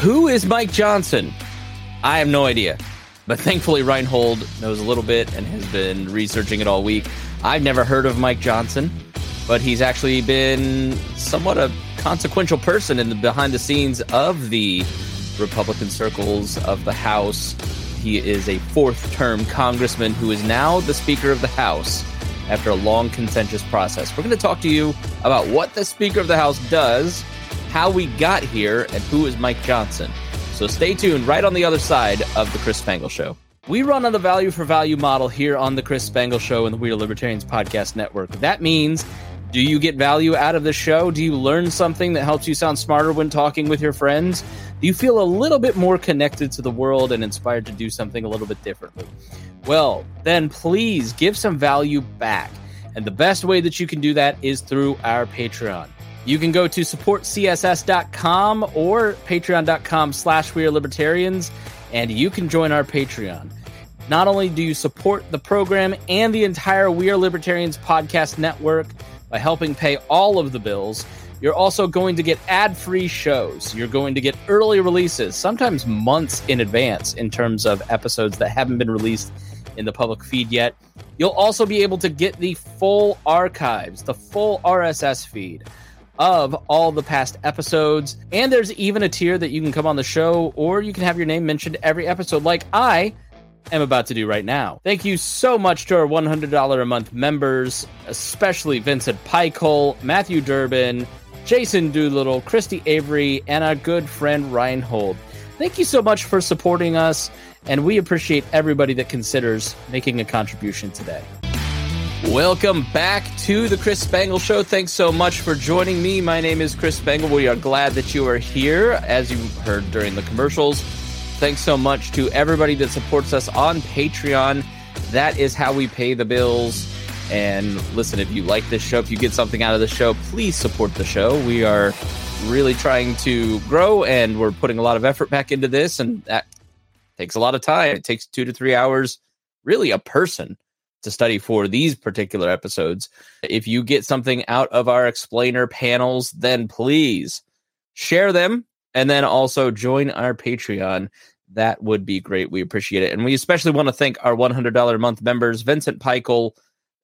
Who is Mike Johnson? I have no idea. But thankfully, Rhinehold knows a little bit and has been researching it all week. I've never heard of Mike Johnson, but he's actually been somewhat a consequential person in the behind the scenes of the Republican circles of the House. He is a fourth term congressman who is now the Speaker of the House after a long, contentious process. We're going to talk to you about what the Speaker of the House does, how we got here, and who is Mike Johnson. So stay tuned right on the other side of the Chris Spangle Show. We run on the value for value model here on the Chris Spangle Show and the We Are Libertarians Podcast Network. That means do you get value out of the show? Do you learn something that helps you sound smarter when talking with your friends? Do you feel a little bit more connected to the world and inspired to do something a little bit differently? Well, then please give some value back. And the best way that you can do that is through our Patreon. You can go to supportcss.com or patreon.com slash we are libertarians, and you can join our Patreon. Not only do you support the program and the entire We Are Libertarians podcast network by helping pay all of the bills, you're also going to get ad free shows. You're going to get early releases, sometimes months in advance, in terms of episodes that haven't been released in the public feed yet. You'll also be able to get the full archives, the full RSS feed of all the past episodes. And there's even a tier that you can come on the show or you can have your name mentioned every episode, like I am about to do right now. Thank you so much to our $100 a month members, especially Vincent Pikehole, Matthew Durbin, Jason Doolittle, Christy Avery, and our good friend Rhinehold. Thank you so much for supporting us, and we appreciate everybody that considers making a contribution today. Welcome back to the Chris Spangle Show. Thanks so much for joining me. My name is Chris Spangle. We are glad that you are here, as you heard during the commercials. Thanks so much to everybody that supports us on Patreon. That is how we pay the bills. And listen, if you like this show, if you get something out of the show, please support the show. We are really trying to grow and we're putting a lot of effort back into this, and that takes a lot of time. It takes two to three hours, really, a person to study for these particular episodes. If you get something out of our explainer panels, then please share them and then also join our Patreon. That would be great. We appreciate it. And we especially want to thank our $100 a month members Vincent Peichel,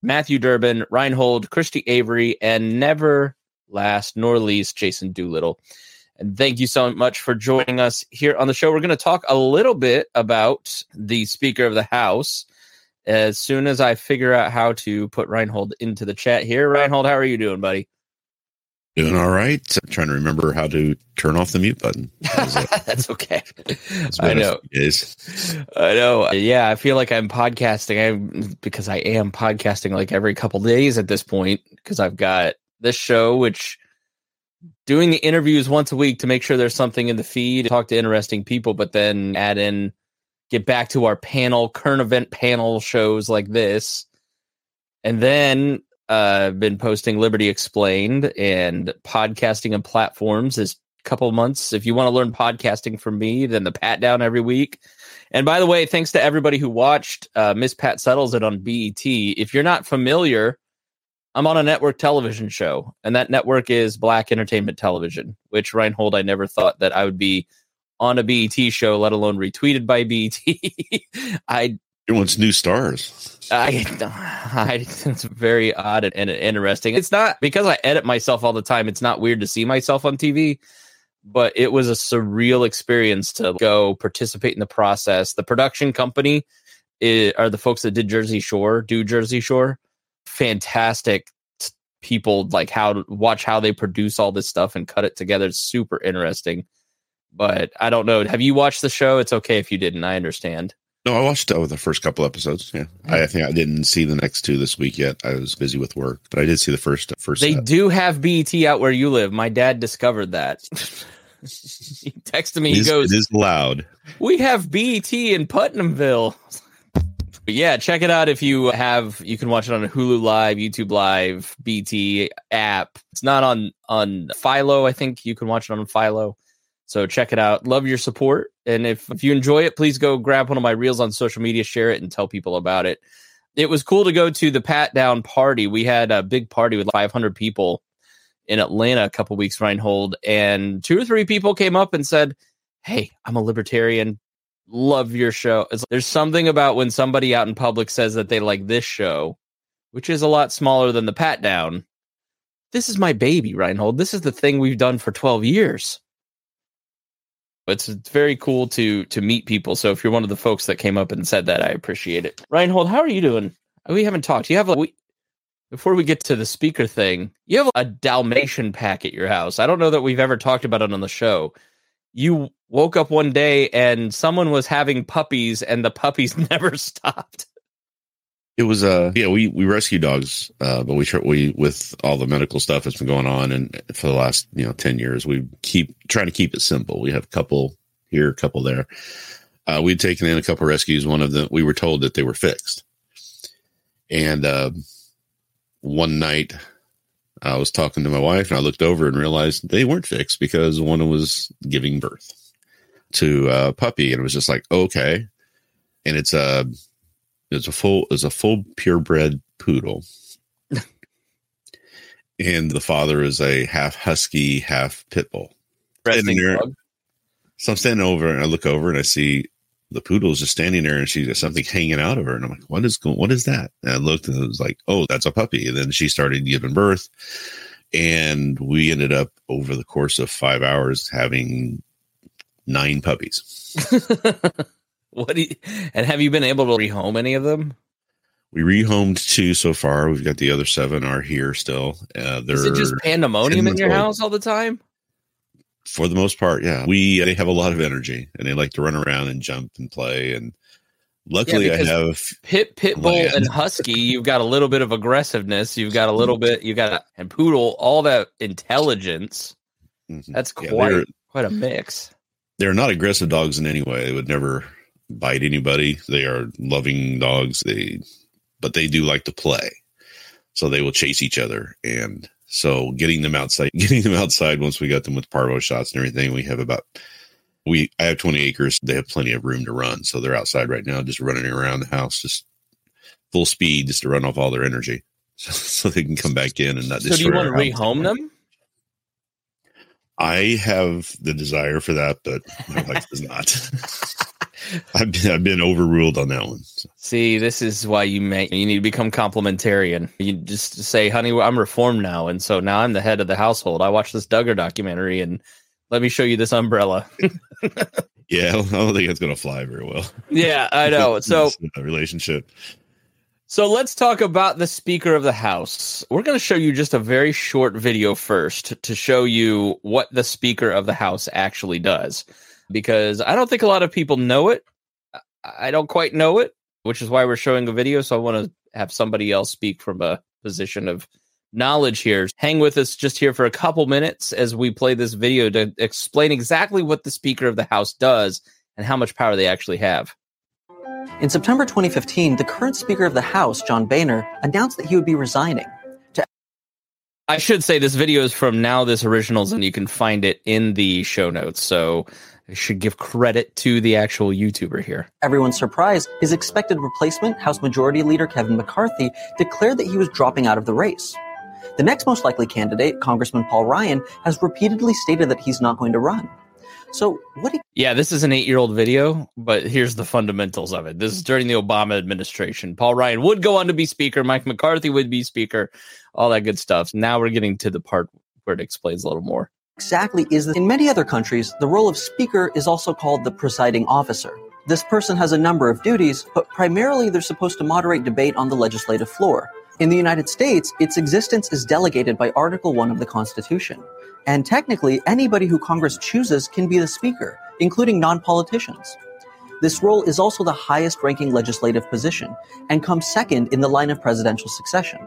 Matthew Durbin, Rhinehold, Christy Avery, and never last nor least, Jason Doolittle. And thank you so much for joining us here on the show. We're going to talk a little bit about the Speaker of the House as soon as I figure out how to put Rhinehold into the chat here. Rhinehold, how are you doing, buddy? Doing all right. I'm trying to remember how to turn off the mute button. That's okay. I know. I know. Yeah, I feel like I'm podcasting I'm because I am podcasting like every couple days at this point because I've got this show, which doing the interviews once a week to make sure there's something in the feed, talk to interesting people, but then add in get back to our panel, current event panel shows like this. And then uh, been posting Liberty Explained and podcasting and platforms this couple months. If you want to learn podcasting from me, then the pat down every week. And by the way, thanks to everybody who watched uh, Miss Pat Settles It on BET. If you're not familiar, I'm on a network television show, and that network is Black Entertainment Television, which Rhinehold, I never thought that I would be on a BET show, let alone retweeted by BET. I it wants new stars. I, I it's very odd and, and interesting. It's not because I edit myself all the time. It's not weird to see myself on TV, but it was a surreal experience to go participate in the process. The production company is, are the folks that did Jersey Shore, do Jersey Shore. Fantastic people like how to watch how they produce all this stuff and cut it together. It's super interesting but I don't know. Have you watched the show? It's okay if you didn't. I understand. No, I watched uh, the first couple episodes. Yeah, I, I, think I didn't see the next two this week yet. I was busy with work, but I did see the first first. They set. do have BET out where you live. My dad discovered that. he texted me. He is, goes, "It is loud. We have BET in Putnamville." But yeah, check it out if you have. You can watch it on Hulu Live, YouTube Live, BT app. It's not on on Philo. I think you can watch it on Philo. So check it out. Love your support. And if, if you enjoy it, please go grab one of my reels on social media, share it, and tell people about it. It was cool to go to the Pat Down party. We had a big party with 500 people in Atlanta a couple weeks, Rhinehold, and two or three people came up and said, hey, I'm a libertarian. Love your show. It's, there's something about when somebody out in public says that they like this show, which is a lot smaller than the pat down. This is my baby, Rhinehold. This is the thing we've done for 12 years. It's, it's very cool to to meet people. So if you're one of the folks that came up and said that, I appreciate it. Rhinehold, how are you doing? We haven't talked. You have a we, before we get to the speaker thing. You have a Dalmatian pack at your house. I don't know that we've ever talked about it on the show. You woke up one day and someone was having puppies, and the puppies never stopped. It was uh yeah we we rescue dogs uh but we try we with all the medical stuff that's been going on and for the last you know 10 years we keep trying to keep it simple. We have a couple here a couple there. Uh we'd taken in a couple rescues. One of them we were told that they were fixed. And uh one night I was talking to my wife and I looked over and realized they weren't fixed because one was giving birth to a puppy. And it was just like okay. And it's a it's a full is a full purebred poodle. And the father is a half husky half pit bull. Resting there- so i'm standing over and i look over and i see the poodle is just standing there and she's got something hanging out of her. And i'm like what is going what is that? And i looked and it was like oh that's a puppy. And then she started giving birth. And we ended up over the course of five hours having nine puppies what do you, and have you been able to rehome any of them? we rehomed two so far we've got the other seven are here still uh, they're Is it just pandemonium 10 in your old. house all the time? for the most part yeah we they have a lot of energy and they like to run around and jump and play and luckily i have Pit, pit bull, Land. and husky. You've got a little bit of aggressiveness. You've got a little bit. You got a, and poodle. All that intelligence. Mhm. That's quite they're, quite a mix. they're not aggressive dogs in any way they would never bite anybody. They are loving dogs. They but they do like to play. So they will chase each other. And so getting them outside getting them outside once we got them with parvo shots and everything we have about we i have 20 acres. They have plenty of room to run. So they're outside right now just running around the house just full speed just to run off all their energy. So, so they can come back in and not So do you want to rehome them? I have the desire for that, but my wife does not. I've been, I've been overruled on that one. So, See, this is why you make you need to become complementarian. You just say, "Honey, I'm reformed now, and so now I'm the head of the household." I watched this Duggar documentary, and let me show you this umbrella. yeah, I don't think it's going to fly very well. yeah, I know. So relationship. So let's talk about the Speaker of the House. We're going to show you just a very short video first to show you what the Speaker of the House actually does, because I don't think a lot of people know it. I- don't quite know it, which is why we're showing a video. So I want to have somebody else speak from a position of knowledge here. Hang with us just here for a couple minutes as we play this video to explain exactly what the Speaker of the House does and how much power they actually have. In September 2015, the current Speaker of the House, John Boehner, announced that he would be resigning. I should say this video is from Now This Originals, and you can find it in the show notes. So I should give credit to the actual YouTuber here. Everyone's surprise, his expected replacement, House Majority Leader Kevin McCarthy, declared that he was dropping out of the race. The next most likely candidate, Congressman Paul Ryan, has repeatedly stated that he's not going to run. So, what do Yeah, this is an eight year old video, but here's the fundamentals of it. This is during the Obama administration. Paul Ryan would go on to be Speaker, Mike McCarthy would be Speaker, all that good stuff. Now we're getting to the part where it explains a little more. exactly is this? In many other countries, the role of Speaker is also called the presiding officer. This person has a number of duties, but primarily they're supposed to moderate debate on the legislative floor. In the United States, its existence is delegated by Article 1 of the Constitution. And technically, anybody who Congress chooses can be the Speaker, including non politicians. This role is also the highest ranking legislative position and comes second in the line of presidential succession.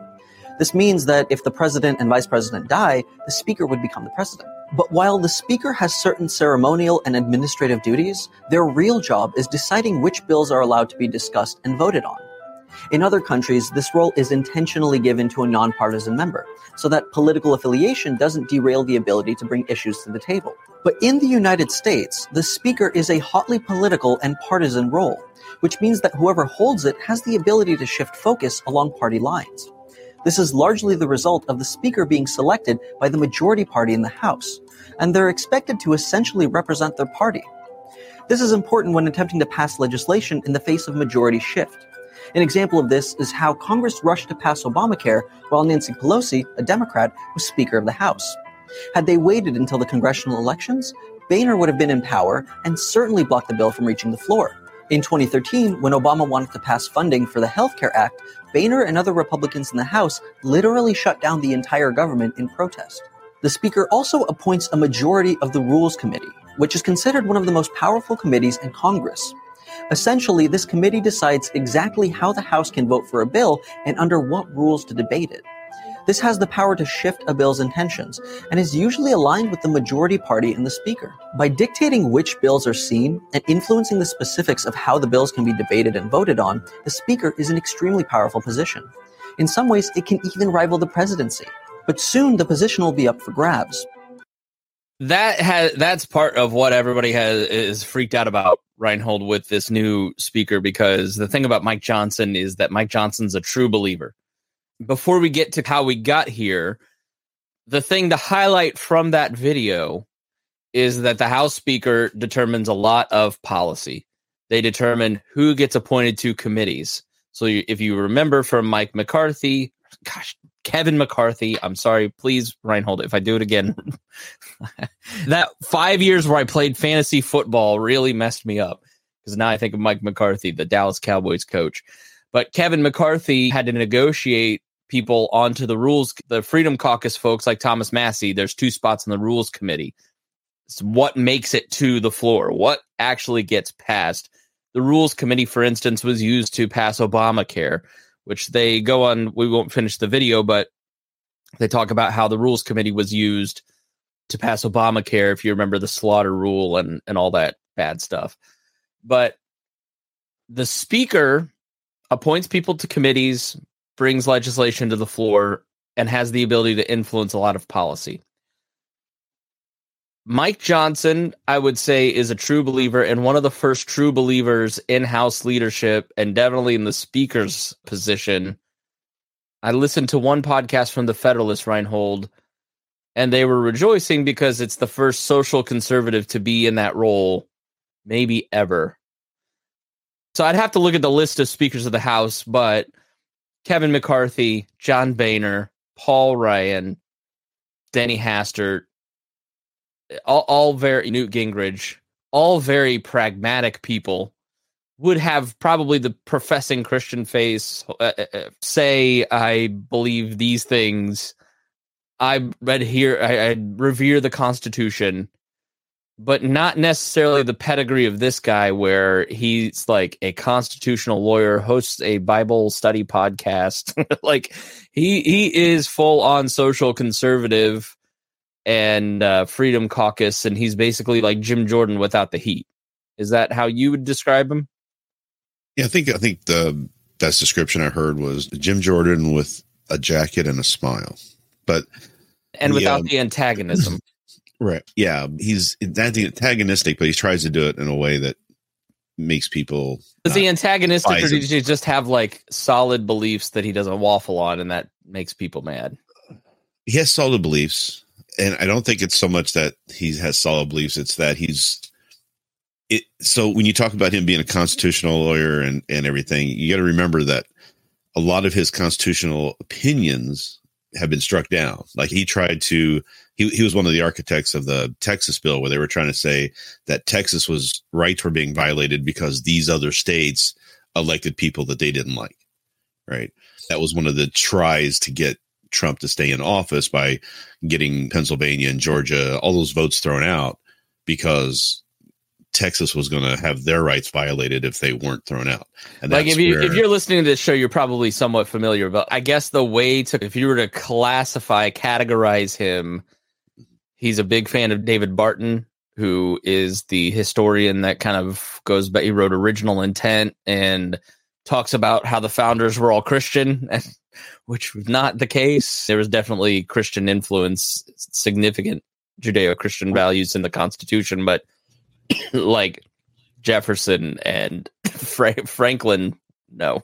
This means that if the president and vice president die, the speaker would become the president. But while the speaker has certain ceremonial and administrative duties, their real job is deciding which bills are allowed to be discussed and voted on. In other countries, this role is intentionally given to a nonpartisan member, so that political affiliation doesn't derail the ability to bring issues to the table. But in the United States, the speaker is a hotly political and partisan role, which means that whoever holds it has the ability to shift focus along party lines. This is largely the result of the speaker being selected by the majority party in the House, and they're expected to essentially represent their party. This is important when attempting to pass legislation in the face of majority shift. An example of this is how Congress rushed to pass Obamacare while Nancy Pelosi, a Democrat, was Speaker of the House. Had they waited until the congressional elections, Boehner would have been in power and certainly blocked the bill from reaching the floor. In 2013, when Obama wanted to pass funding for the Health Care Act, Boehner and other Republicans in the House literally shut down the entire government in protest. The Speaker also appoints a majority of the Rules Committee, which is considered one of the most powerful committees in Congress. Essentially, this committee decides exactly how the House can vote for a bill and under what rules to debate it. This has the power to shift a bill's intentions and is usually aligned with the majority party and the Speaker. By dictating which bills are seen and influencing the specifics of how the bills can be debated and voted on, the Speaker is an extremely powerful position. In some ways, it can even rival the presidency. But soon the position will be up for grabs that has that's part of what everybody has is freaked out about Rhinehold with this new speaker because the thing about Mike Johnson is that Mike Johnson's a true believer. Before we get to how we got here, the thing to highlight from that video is that the House Speaker determines a lot of policy. They determine who gets appointed to committees. So if you remember from Mike McCarthy, gosh, Kevin McCarthy. I'm sorry, please, Rhinehold, if I do it again. that five years where I played fantasy football really messed me up because now I think of Mike McCarthy, the Dallas Cowboys coach. But Kevin McCarthy had to negotiate people onto the rules, the Freedom Caucus folks like Thomas Massie. There's two spots on the rules committee. It's what makes it to the floor? What actually gets passed? The rules committee, for instance, was used to pass Obamacare which they go on. We won't finish the video, but they talk about how the rules committee was used to pass Obamacare, if you remember the slaughter rule and, and all that bad stuff. But the speaker appoints people to committees, brings legislation to the floor, and has the ability to influence a lot of policy. Mike Johnson, I would say, is a true believer and one of the first true believers in House leadership and definitely in the speaker's position. I listened to one podcast from the Federalist, Rhinehold, and they were rejoicing because it's the first social conservative to be in that role, maybe ever. So I'd have to look at the list of speakers of the House, but Kevin McCarthy, John Boehner, Paul Ryan, Denny Hastert, all, all very Newt Gingrich, all very pragmatic people would have probably the professing Christian face uh, uh, uh say, "I believe these things. I read here. I, I revere the Constitution." But not necessarily the pedigree of this guy, where he's like a constitutional lawyer, hosts a Bible study podcast. like he he is full on social conservative and uh, Freedom Caucus, and he's basically like Jim Jordan without the heat. Is that how you would describe him? Yeah, I think I think the best description I heard was Jim Jordan with a jacket and a smile, but and without the antagonism. right? Yeah, he's antagonistic, but he tries to do it in a way that makes people. Is he antagonistic, or does he just have like solid beliefs that he doesn't waffle on, and that makes people mad? He has solid beliefs and I don't think it's so much that he has solid beliefs; it's that he's it. So when you talk about him being a constitutional lawyer and and everything, you got to remember that a lot of his constitutional opinions have been struck down. Like he tried to, he he was one of the architects of the Texas bill, where they were trying to say that Texas was rights were being violated because these other states elected people that they didn't like. Right. That was one of the tries to get Trump to stay in office by getting Pennsylvania and Georgia, all those votes thrown out because Texas was going to have their rights violated if they weren't thrown out. And like if you where, if you're listening to this show, you're probably somewhat familiar. But I guess the way to if you were to classify, categorize him, he's a big fan of David Barton, who is the historian that kind of goes back. He wrote Original Intent and talks about how the founders were all Christian. Which was not the case. There was definitely Christian influence, significant Judeo Christian values in the Constitution, but like Jefferson and Fra- Franklin, no.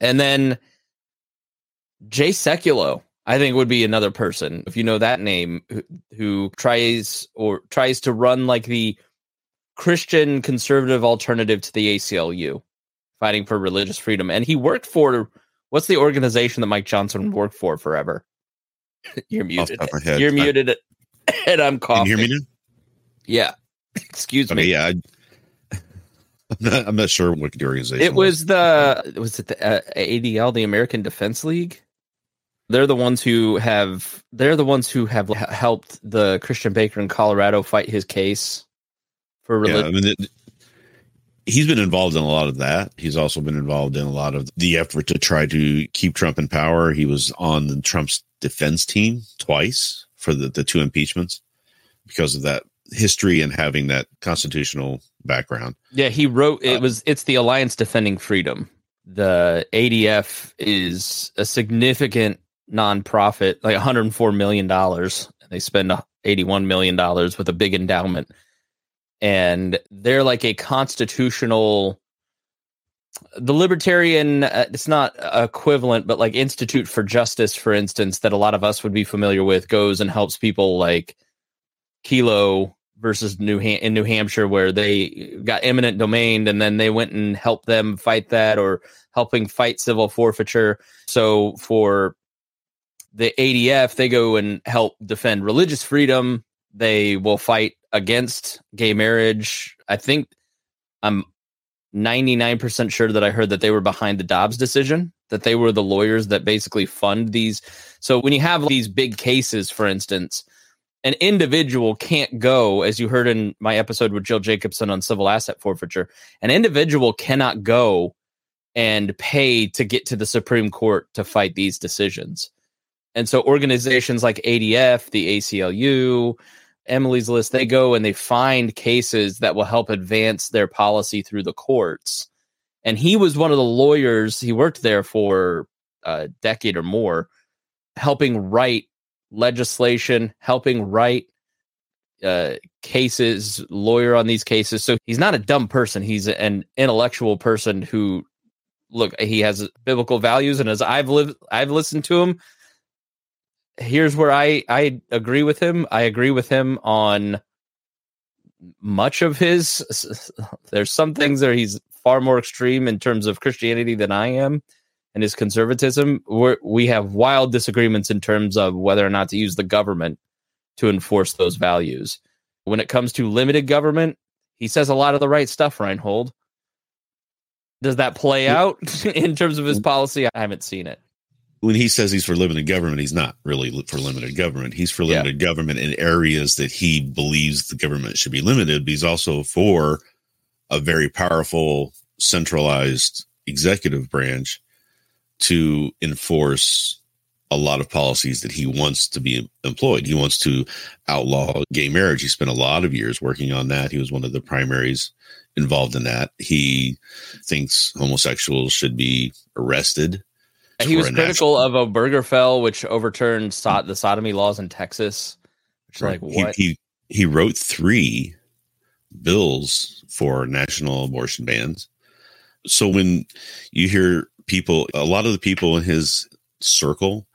And then Jay Sekulow, I think would be another person if you know that name who, who tries or tries to run like the Christian conservative alternative to the ACLU, fighting for religious freedom. And he worked for what's the organization that Mike Johnson worked for forever? You're muted. Head, You're I, muted, and I'm coughing. Can you hear me now? Yeah. Excuse okay, me. Yeah. I, I'm not, I'm not sure what the organization. It was, was the was it the uh, ADL, the American Defense League. They're the ones who have they're the ones who have helped the Christian Baker in Colorado fight his case for religion. Yeah, I mean, it, he's been involved in a lot of that. He's also been involved in a lot of the effort to try to keep Trump in power. He was on the Trump's defense team twice for the, the two impeachments because of that history and having that constitutional background. Yeah, he wrote it uh, was it's the Alliance Defending Freedom. The ADF is a significant nonprofit, like 104 million dollars. They spend 81 million dollars with a big endowment, and they're like a constitutional. The libertarian, uh, it's not equivalent, but like Institute for Justice, for instance, that a lot of us would be familiar with, goes and helps people like Kelo versus New Ham- in New Hampshire, where they got eminent domain, and then they went and helped them fight that, or helping fight civil forfeiture. So for the ADF, they go and help defend religious freedom. They will fight against gay marriage. I think I'm 99% sure that I heard that they were behind the Dobbs decision, that they were the lawyers that basically fund these. So when you have these big cases, for instance, an individual can't go, as you heard in my episode with Jill Jacobson on civil asset forfeiture, an individual cannot go and pay to get to the Supreme Court to fight these decisions. And so organizations like ADF, the ACLU, Emily's List, they go and they find cases that will help advance their policy through the courts. And he was one of the lawyers, he worked there for a decade or more, helping write legislation, helping write uh, cases, lawyer on these cases. So he's not a dumb person. He's an intellectual person who, look, he has biblical values. And as I've lived, I've listened to him, here's where I I agree with him. I agree with him on much of his. There's some things that he's far more extreme in terms of Christianity than I am, and his conservatism. We're, we have wild disagreements in terms of whether or not to use the government to enforce those values. When it comes to limited government, he says a lot of the right stuff. Rhinehold. Does that play out in terms of his mm. policy? I haven't seen it when he says he's for limited government, he's not really for limited government. He's for limited yeah. government in areas that he believes the government should be limited. But he's also for a very powerful, centralized executive branch to enforce a lot of policies that he wants to be employed. He wants to outlaw gay marriage. He spent a lot of years working on that. He was one of the primaries involved in that. He thinks homosexuals should be arrested he was critical national. of Obergefell, which overturned so- the sodomy laws in Texas. Which right. like what he, he he wrote three bills for national abortion bans. So when you hear people, a lot of the people in his circle,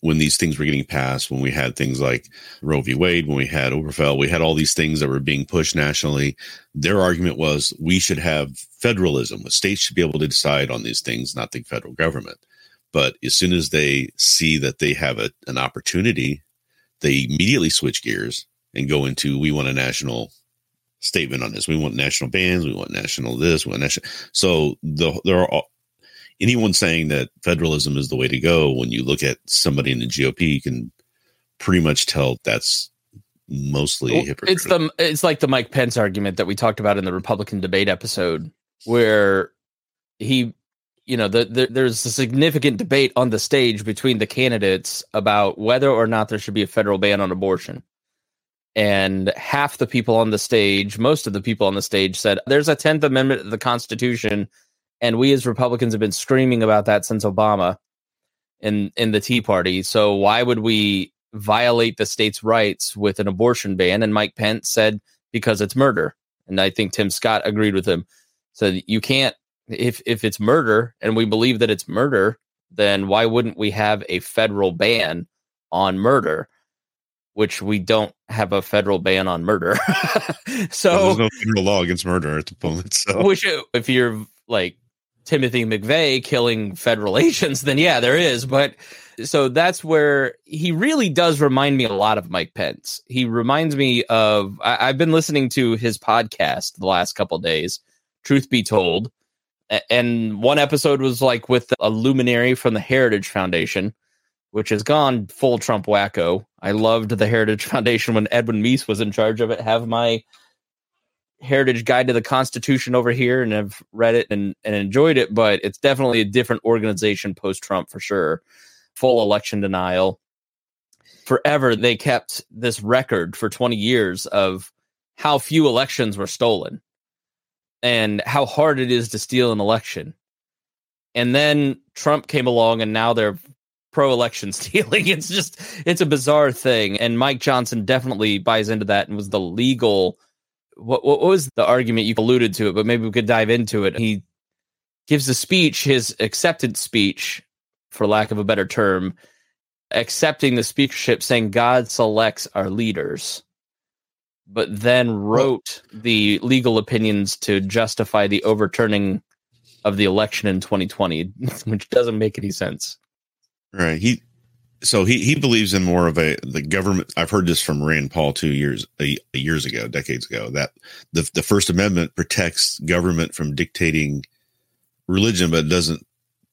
when these things were getting passed, when we had things like Roe v. Wade, when we had Obergefell, we had all these things that were being pushed nationally. Their argument was we should have federalism. The states should be able to decide on these things, not the federal government. But as soon as they see that they have a, an opportunity, they immediately switch gears and go into we want a national statement on this. We want national bans. We want national this. We want national. So the, there are all, anyone saying that federalism is the way to go. When you look at somebody in the GOP, you can pretty much tell that's mostly well, It's the it's like the Mike Pence argument that we talked about in the Republican debate episode, where he you know, the, the, there's a significant debate on the stage between the candidates about whether or not there should be a federal ban on abortion. And half the people on the stage, most of the people on the stage said there's a 10th Amendment of the Constitution. And we as Republicans have been screaming about that since Obama in, in the Tea Party. So why would we violate the state's rights with an abortion ban? And Mike Pence said, because it's murder. And I think Tim Scott agreed with him. So you can't if if it's murder and we believe that it's murder, then why wouldn't we have a federal ban on murder? which we don't have a federal ban on murder. so Well, there's no federal law against murder at the moment. So which if you're like Timothy McVeigh killing federal agents, then yeah, there is. But so that's where he really does remind me a lot of Mike Pence. He reminds me of I, I've been listening to his podcast the last couple days. Truth be told, and one episode was like with a luminary from the Heritage Foundation, which has gone full Trump wacko. I loved the Heritage Foundation when Edwin Meese was in charge of it. Have my Heritage Guide to the Constitution over here and have read it and, and enjoyed it, but it's definitely a different organization post Trump for sure. Full election denial. Forever, they kept this record for 20 years of how few elections were stolen and how hard it is to steal an election. And then Trump came along and now they're pro election stealing. It's just, it's a bizarre thing. And Mike Johnson definitely buys into that and was the legal what what was the argument you alluded to it, but maybe we could dive into it. He gives a speech, his acceptance speech, for lack of a better term, accepting the speakership, saying God selects our leaders, but then wrote the legal opinions to justify the overturning of the election in 2020, which doesn't make any sense. right, he so he he believes in more of a the government. I've heard this from Rand Paul two years uh, years ago, decades ago, that the the First Amendment protects government from dictating religion, but doesn't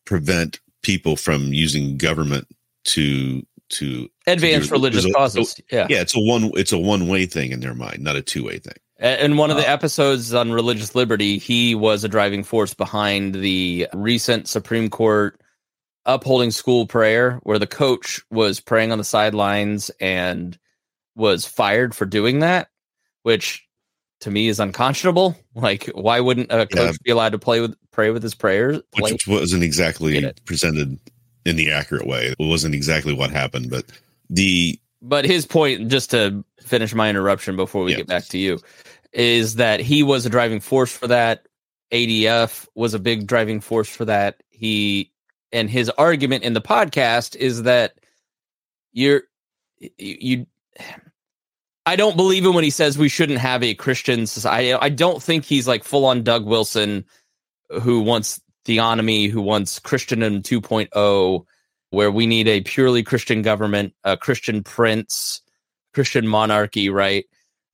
prevent people from using government to to Advanced religious a- causes. Yeah. yeah it's a one it's a one way thing in their mind not a two way thing In one of the Uh, episodes on religious liberty, he was a driving force behind the recent Supreme Court upholding school prayer, where the coach was praying on the sidelines and was fired for doing that, which to me is unconscionable. Like, why wouldn't a coach be allowed to play with pray with his prayers? Play? which wasn't exactly presented in the accurate way it wasn't exactly what happened but the But his point, just to finish my interruption before we Yeah. get back to you, is that he was a driving force for that. ADF was a big driving force for that. He and his argument in the podcast is that you're you. you I don't believe him when he says we shouldn't have a Christian society. I don't think he's like full on Doug Wilson, who wants theonomy, who wants Christendom 2.0, where we need a purely Christian government, a Christian prince, Christian monarchy, right?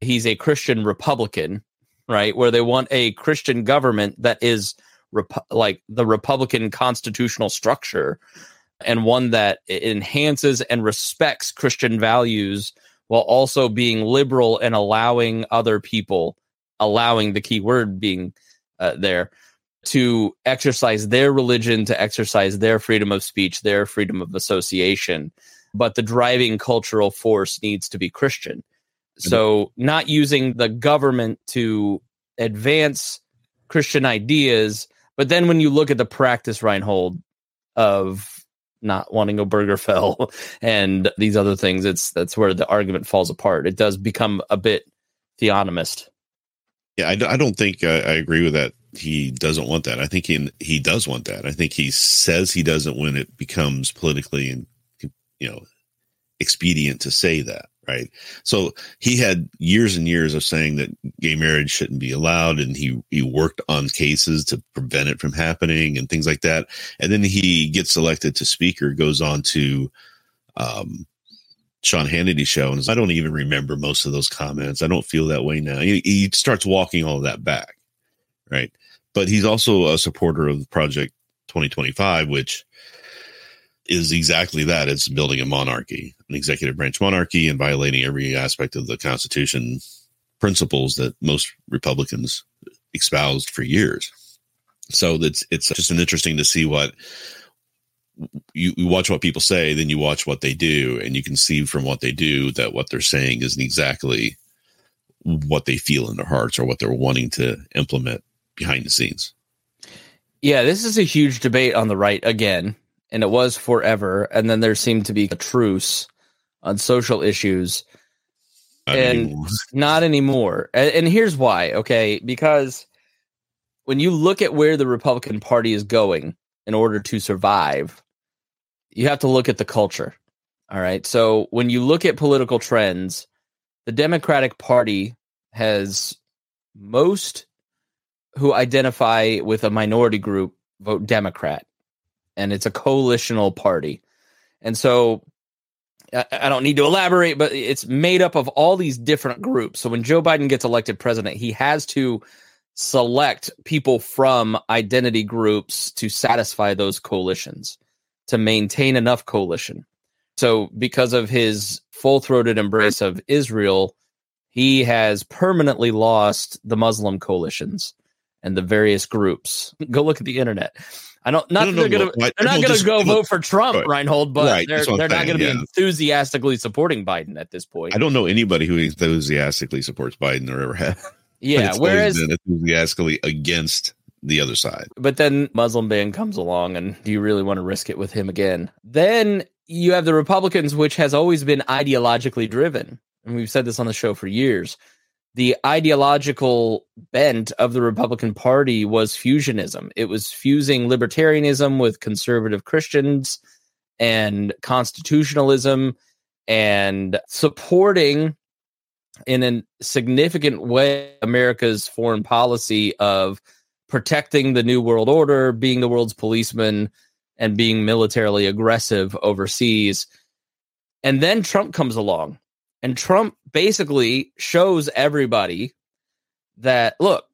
He's a Christian Republican, right? Where they want a Christian government that is repu- like the Republican constitutional structure and one that enhances and respects Christian values while also being liberal and allowing other people, allowing the key word being uh, there, to exercise their religion, to exercise their freedom of speech, their freedom of association. But the driving cultural force needs to be Christian. Mm-hmm. So, not using the government to advance Christian ideas. But then when you look at the practice, Rhinehold, of not wanting Obergefell and these other things, it's that's where the argument falls apart. It does become a bit theonomist. Yeah i, I don't think I, I agree with that. He doesn't want that. I think he he does want that. I think he says he doesn't when it becomes politically and you know expedient to say that right? So he had years and years of saying that gay marriage shouldn't be allowed and he he worked on cases to prevent it from happening and things like that. And then he gets elected to speaker goes on to um Sean Hannity show, and I don't even remember most of those comments. I don't feel that way now. He, he starts walking all that back, right? But he's also a supporter of Project 2025, which is exactly that. It's building a monarchy, an executive branch monarchy, and violating every aspect of the Constitution principles that most Republicans espoused for years. So that's it's just an interesting to see what you, you watch what people say, then you watch what they do, and you can see from what they do that what they're saying isn't exactly what they feel in their hearts or what they're wanting to implement behind the scenes. Yeah, this is a huge debate on the right again, and it was forever. And then there seemed to be a truce on social issues. Not And- anymore. Not anymore. And, and here's why, okay? Because when you look at where the Republican Party is going in order to survive, you have to look at the culture. All right. So when you look at political trends, the Democratic Party has most who identify with a minority group vote Democrat, and it's a coalitional party. And so I, I don't need to elaborate, but it's made up of all these different groups. So when Joe Biden gets elected president, he has to select people from identity groups to satisfy those coalitions to maintain enough coalition. So, because of his full throated embrace of Israel, he has permanently lost the Muslim coalitions and the various groups. Go look at the internet. I don't. Not don't they're know gonna. They're not gonna go vote for Trump, Right. Rhinehold, but Right, they're they're not going to saying, be enthusiastically supporting Biden at this point. I don't know anybody who enthusiastically supports Biden or ever have. yeah. Whereas, enthusiastically against the other side. but then Muslim ban comes along, and do you really want to risk it with him again? Then you have the Republicans, which has always been ideologically driven, and we've said this on the show for years. The ideological bent of the Republican Party was fusionism. It was fusing libertarianism with conservative Christians and constitutionalism and supporting in a significant way America's foreign policy of protecting the new world order, being the world's policeman, and being militarily aggressive overseas. And then Trump comes along, and Trump basically shows everybody that look,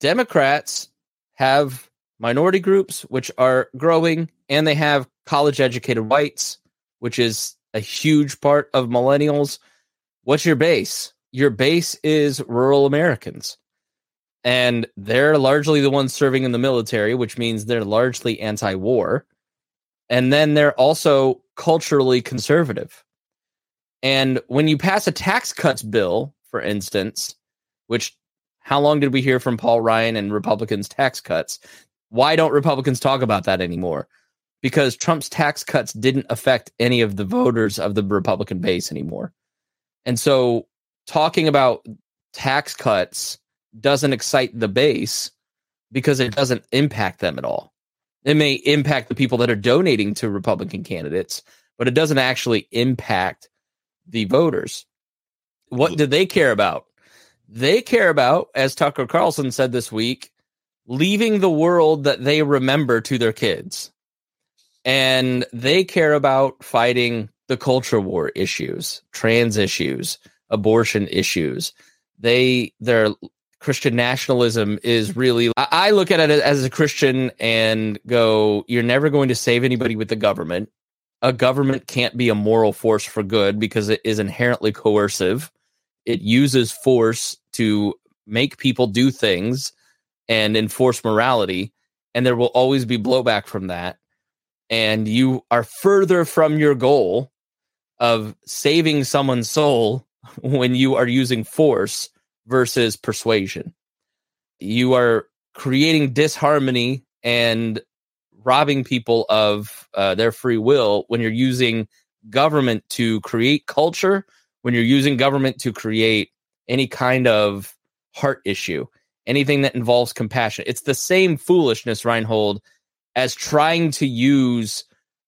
Democrats have minority groups which are growing, and they have college educated whites, which is a huge part of millennials. What's your base? Your base is rural Americans and they're largely the ones serving in the military, which means they're largely anti war. And then they're also culturally conservative. And when you pass a tax cuts bill, for instance, which how long did we hear from Paul Ryan and Republicans' tax cuts? Why don't Republicans talk about that anymore? Because Trump's tax cuts didn't affect any of the voters of the Republican base anymore. And so talking about tax cuts doesn't excite the base because it doesn't impact them at all. It may impact the people that are donating to Republican candidates, but it doesn't actually impact the voters. What do they care about? They care about, as Tucker Carlson said this week, leaving the world that they remember to their kids. And they care about fighting the culture war issues, trans issues, abortion issues. They their Christian nationalism is really I look at it as a Christian and go, you're never going to save anybody with the government. A government can't be a moral force for good because it is inherently coercive. It uses force to make people do things and enforce morality, and there will always be blowback from that. And you are further from your goal of saving someone's soul when you are using force versus persuasion. You are creating disharmony and robbing people of uh, their free will when you're using government to create culture, when you're using government to create any kind of heart issue, anything that involves compassion. It's the same foolishness, Rhinehold, as trying to use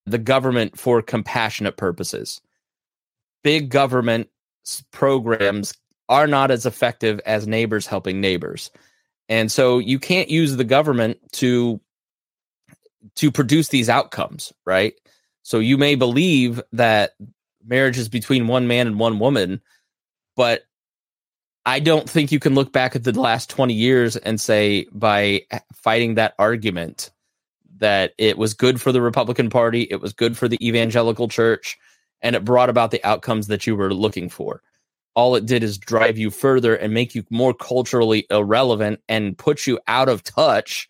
the government for compassionate purposes. Big government programs are not as effective as neighbors helping neighbors. And so you can't use the government to to produce these outcomes, right? So you may believe that marriage is between one man and one woman, but I don't think you can look back at the last 20 years and say by fighting that argument that it was good for the Republican Party, it was good for the evangelical church, and it brought about the outcomes that you were looking for. All it did is drive you further and make you more culturally irrelevant and put you out of touch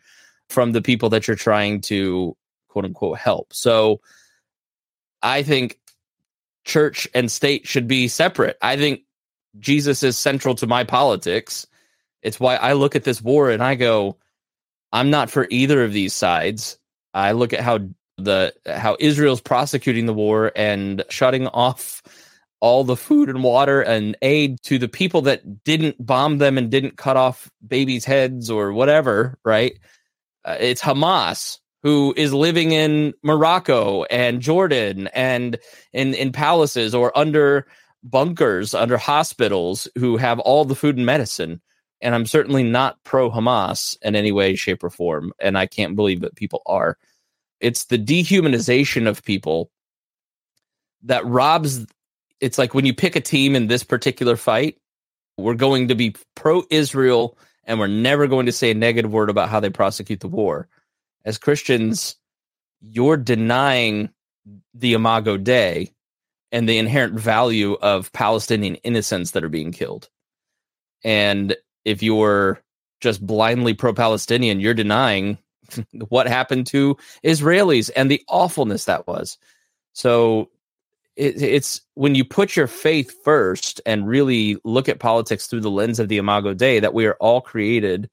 from the people that you're trying to quote unquote help. So I think church and state should be separate. I think Jesus is central to my politics. It's why I look at this war and I go, I'm not for either of these sides. I look at how the how Israel's prosecuting the war and shutting off all the food and water and aid to the people that didn't bomb them and didn't cut off babies' heads or whatever, right? Uh, it's Hamas who is living in Morocco and Jordan and in, in palaces or under bunkers, under hospitals who have all the food and medicine. And I'm certainly not pro Hamas in any way, shape, or form. And I can't believe that people are. It's the dehumanization of people that robs. It's like when you pick a team in this particular fight, we're going to be pro Israel and we're never going to say a negative word about how they prosecute the war as Christians, you're denying the Imago Dei and the inherent value of Palestinian innocents that are being killed. And if you're just blindly pro Palestinian, you're denying what happened to Israelis and the awfulness that was. So it, it's when you put your faith first and really look at politics through the lens of the Imago Dei that we are all created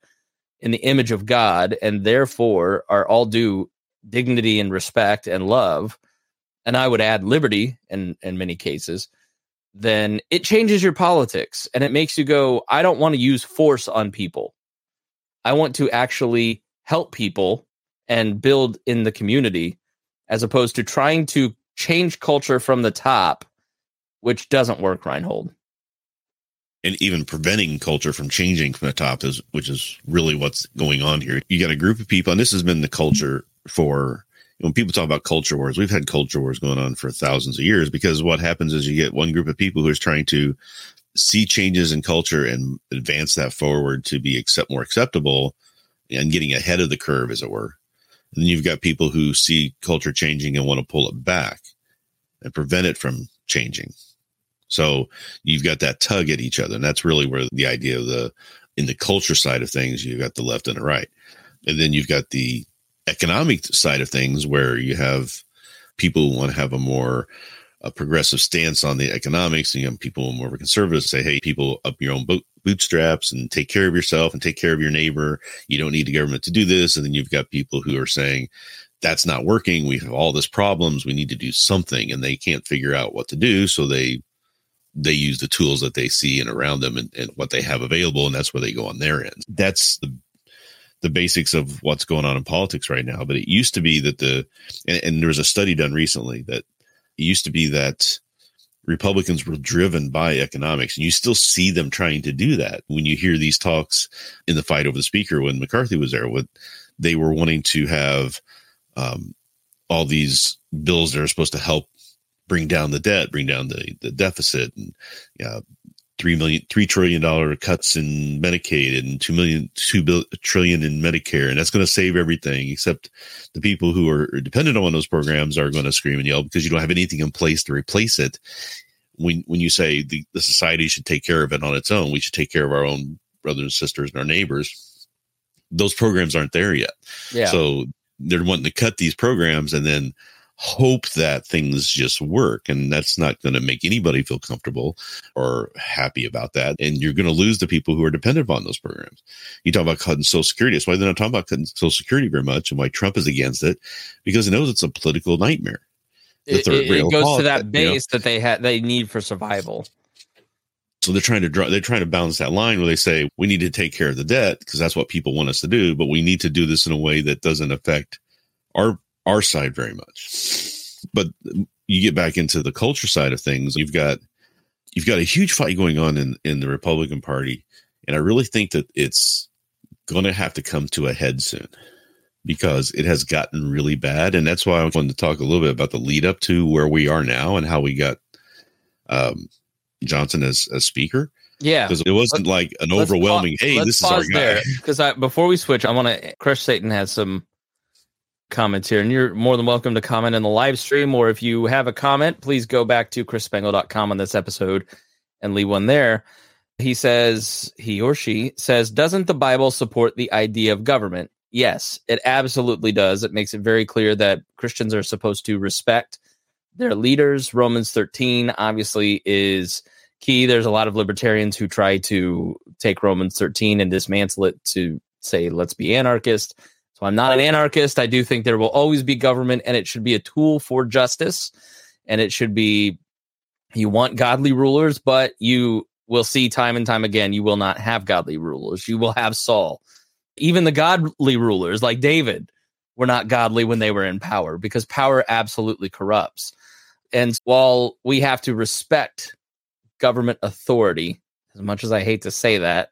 in the image of God and therefore are all due dignity and respect and love, and I would add liberty in, in many cases, then it changes your politics and it makes you go, I don't want to use force on people. I want to actually help people and build in the community as opposed to trying to change culture from the top, which doesn't work, Rhinehold. And even preventing culture from changing from the top is which is really what's going on here. You got a group of people and this has been the culture for when people talk about culture wars we've had culture wars going on for thousands of years because what happens is you get one group of people who is trying to see changes in culture and advance that forward to be accept more acceptable and getting ahead of the curve as it were and then you've got people who see culture changing and want to pull it back and prevent it from changing so you've got that tug at each other. And that's really where the idea of the, in the culture side of things, you've got the left and the right. And then you've got the economic side of things where you have people who want to have a more a progressive stance on the economics and you know, people more of a conservative say, hey, people up your own boot, bootstraps and take care of yourself and take care of your neighbor. You don't need the government to do this. And then you've got people who are saying, that's not working. We have all this problems. We need to do something and they can't figure out what to do. So they they use the tools that they see and around them and, and what they have available, and that's where they go on their end. That's the the basics of what's going on in politics right now. But it used to be that the and, and there was a study done recently that it used to be that Republicans were driven by economics, and you still see them trying to do that. When you hear these talks in the fight over the speaker when McCarthy was there, what they were wanting to have um, all these bills that are supposed to help bring down the debt, bring down the, the deficit, and yeah, three million, three trillion dollar cuts in Medicaid and two million, two billion, trillion in Medicare, and that's going to save everything. Except the people who are dependent on those programs are going to scream and yell because you don't have anything in place to replace it. When when you say the, the society should take care of it on its own, we should take care of our own brothers and sisters and our neighbors. Those programs aren't there yet. Yeah. So they're wanting to cut these programs and then hope that things just work. And that's not going to make anybody feel comfortable or happy about that. And you're going to lose the people who are dependent upon those programs. You talk about cutting Social Security. That's why they're not talking about cutting Social Security very much and why Trump is against it because he knows it's a political nightmare. It, it, it, goes to that base you know? that they had they need for survival. So they're trying to draw, they're trying to balance that line where they say we need to take care of the debt because that's what people want us to do, but we need to do this in a way that doesn't affect our our side very much. But you get back into the culture side of things, you've got you've got a huge fight going on in in the Republican Party, and I really think that it's going to have to come to a head soon because it has gotten really bad, and that's why I wanted to talk a little bit about the lead up to where we are now and how we got um, Johnson as a speaker. Yeah, because it wasn't like an overwhelming. Pa- hey, this is our guy. Because before we switch, I want to. Crush Satan has some comments here. And you're more than welcome to comment in the live stream, or if you have a comment, please go back to chrisspangle.com on this episode and leave one there. He says, he or she says, doesn't the Bible support the idea of government? Yes, it absolutely does. It makes it very clear that Christians are supposed to respect their leaders. Romans 13 obviously is key. There's a lot of libertarians who try to take Romans 13 and dismantle it to say, let's be anarchist. So I'm not an anarchist. I do think there will always be government and it should be a tool for justice. And it should be, you want godly rulers, but you will see time and time again, you will not have godly rulers. You will have Saul. Even the godly rulers like David were not godly when they were in power because power absolutely corrupts. And while we have to respect government authority, as much as I hate to say that,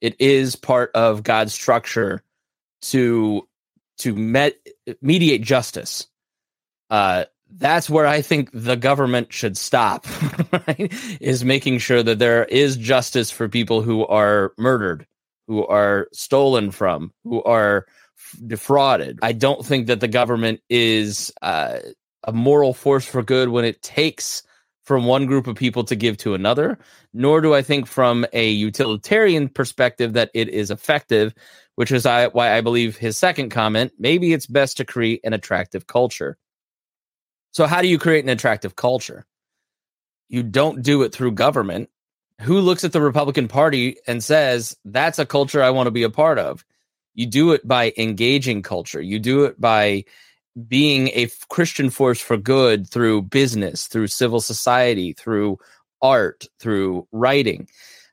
it is part of God's structure to to mediate justice. Uh, that's where I think the government should stop. Right? Is making sure that there is justice for people who are murdered, who are stolen from, who are defrauded. I don't think that the government is uh, a moral force for good when it takes from one group of people to give to another, nor do I think from a utilitarian perspective that it is effective, which is why I believe his second comment maybe it's best to create an attractive culture. So, how do you create an attractive culture? You don't do it through government. Who looks at the Republican Party and says, that's a culture I want to be a part of? You do it by engaging culture. You do it by being a Christian force for good through business, through civil society, through art, through writing,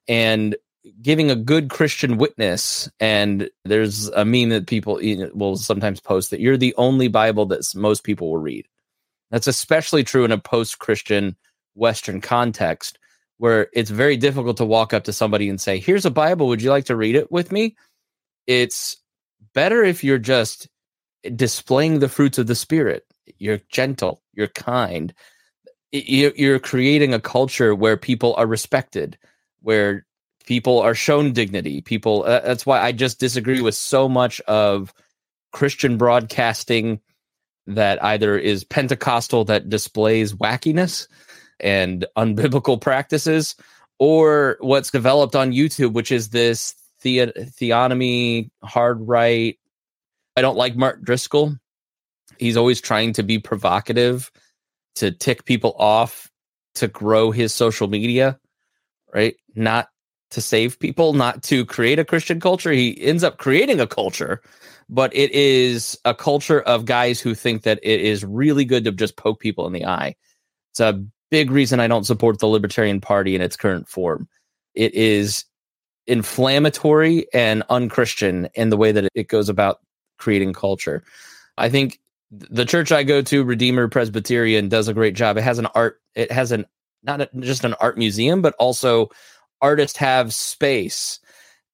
and giving a good Christian witness. And there's a meme that people will sometimes post that you're the only Bible that most people will read. That's especially true in a post Christian Western context where it's very difficult to walk up to somebody and say, Here's a Bible. Would you like to read it with me? It's better if you're just displaying the fruits of the spirit. You're gentle, you're kind. You're creating a culture where people are respected, where people are shown dignity. People, uh, that's why I just disagree with so much of Christian broadcasting that either is Pentecostal that displays wackiness and unbiblical practices, or what's developed on YouTube, which is this the- theonomy, hard right, I don't like Mark Driscoll. He's always trying to be provocative, to tick people off, to grow his social media, right? Not to save people, not to create a Christian culture. He ends up creating a culture, but it is a culture of guys who think that it is really good to just poke people in the eye. It's a big reason I don't support the Libertarian Party in its current form. It is inflammatory and unchristian in the way that it goes about creating culture. I think the church I go to, Redeemer Presbyterian, does a great job. It has an art, it has an not a, just an art museum, but also artists have space.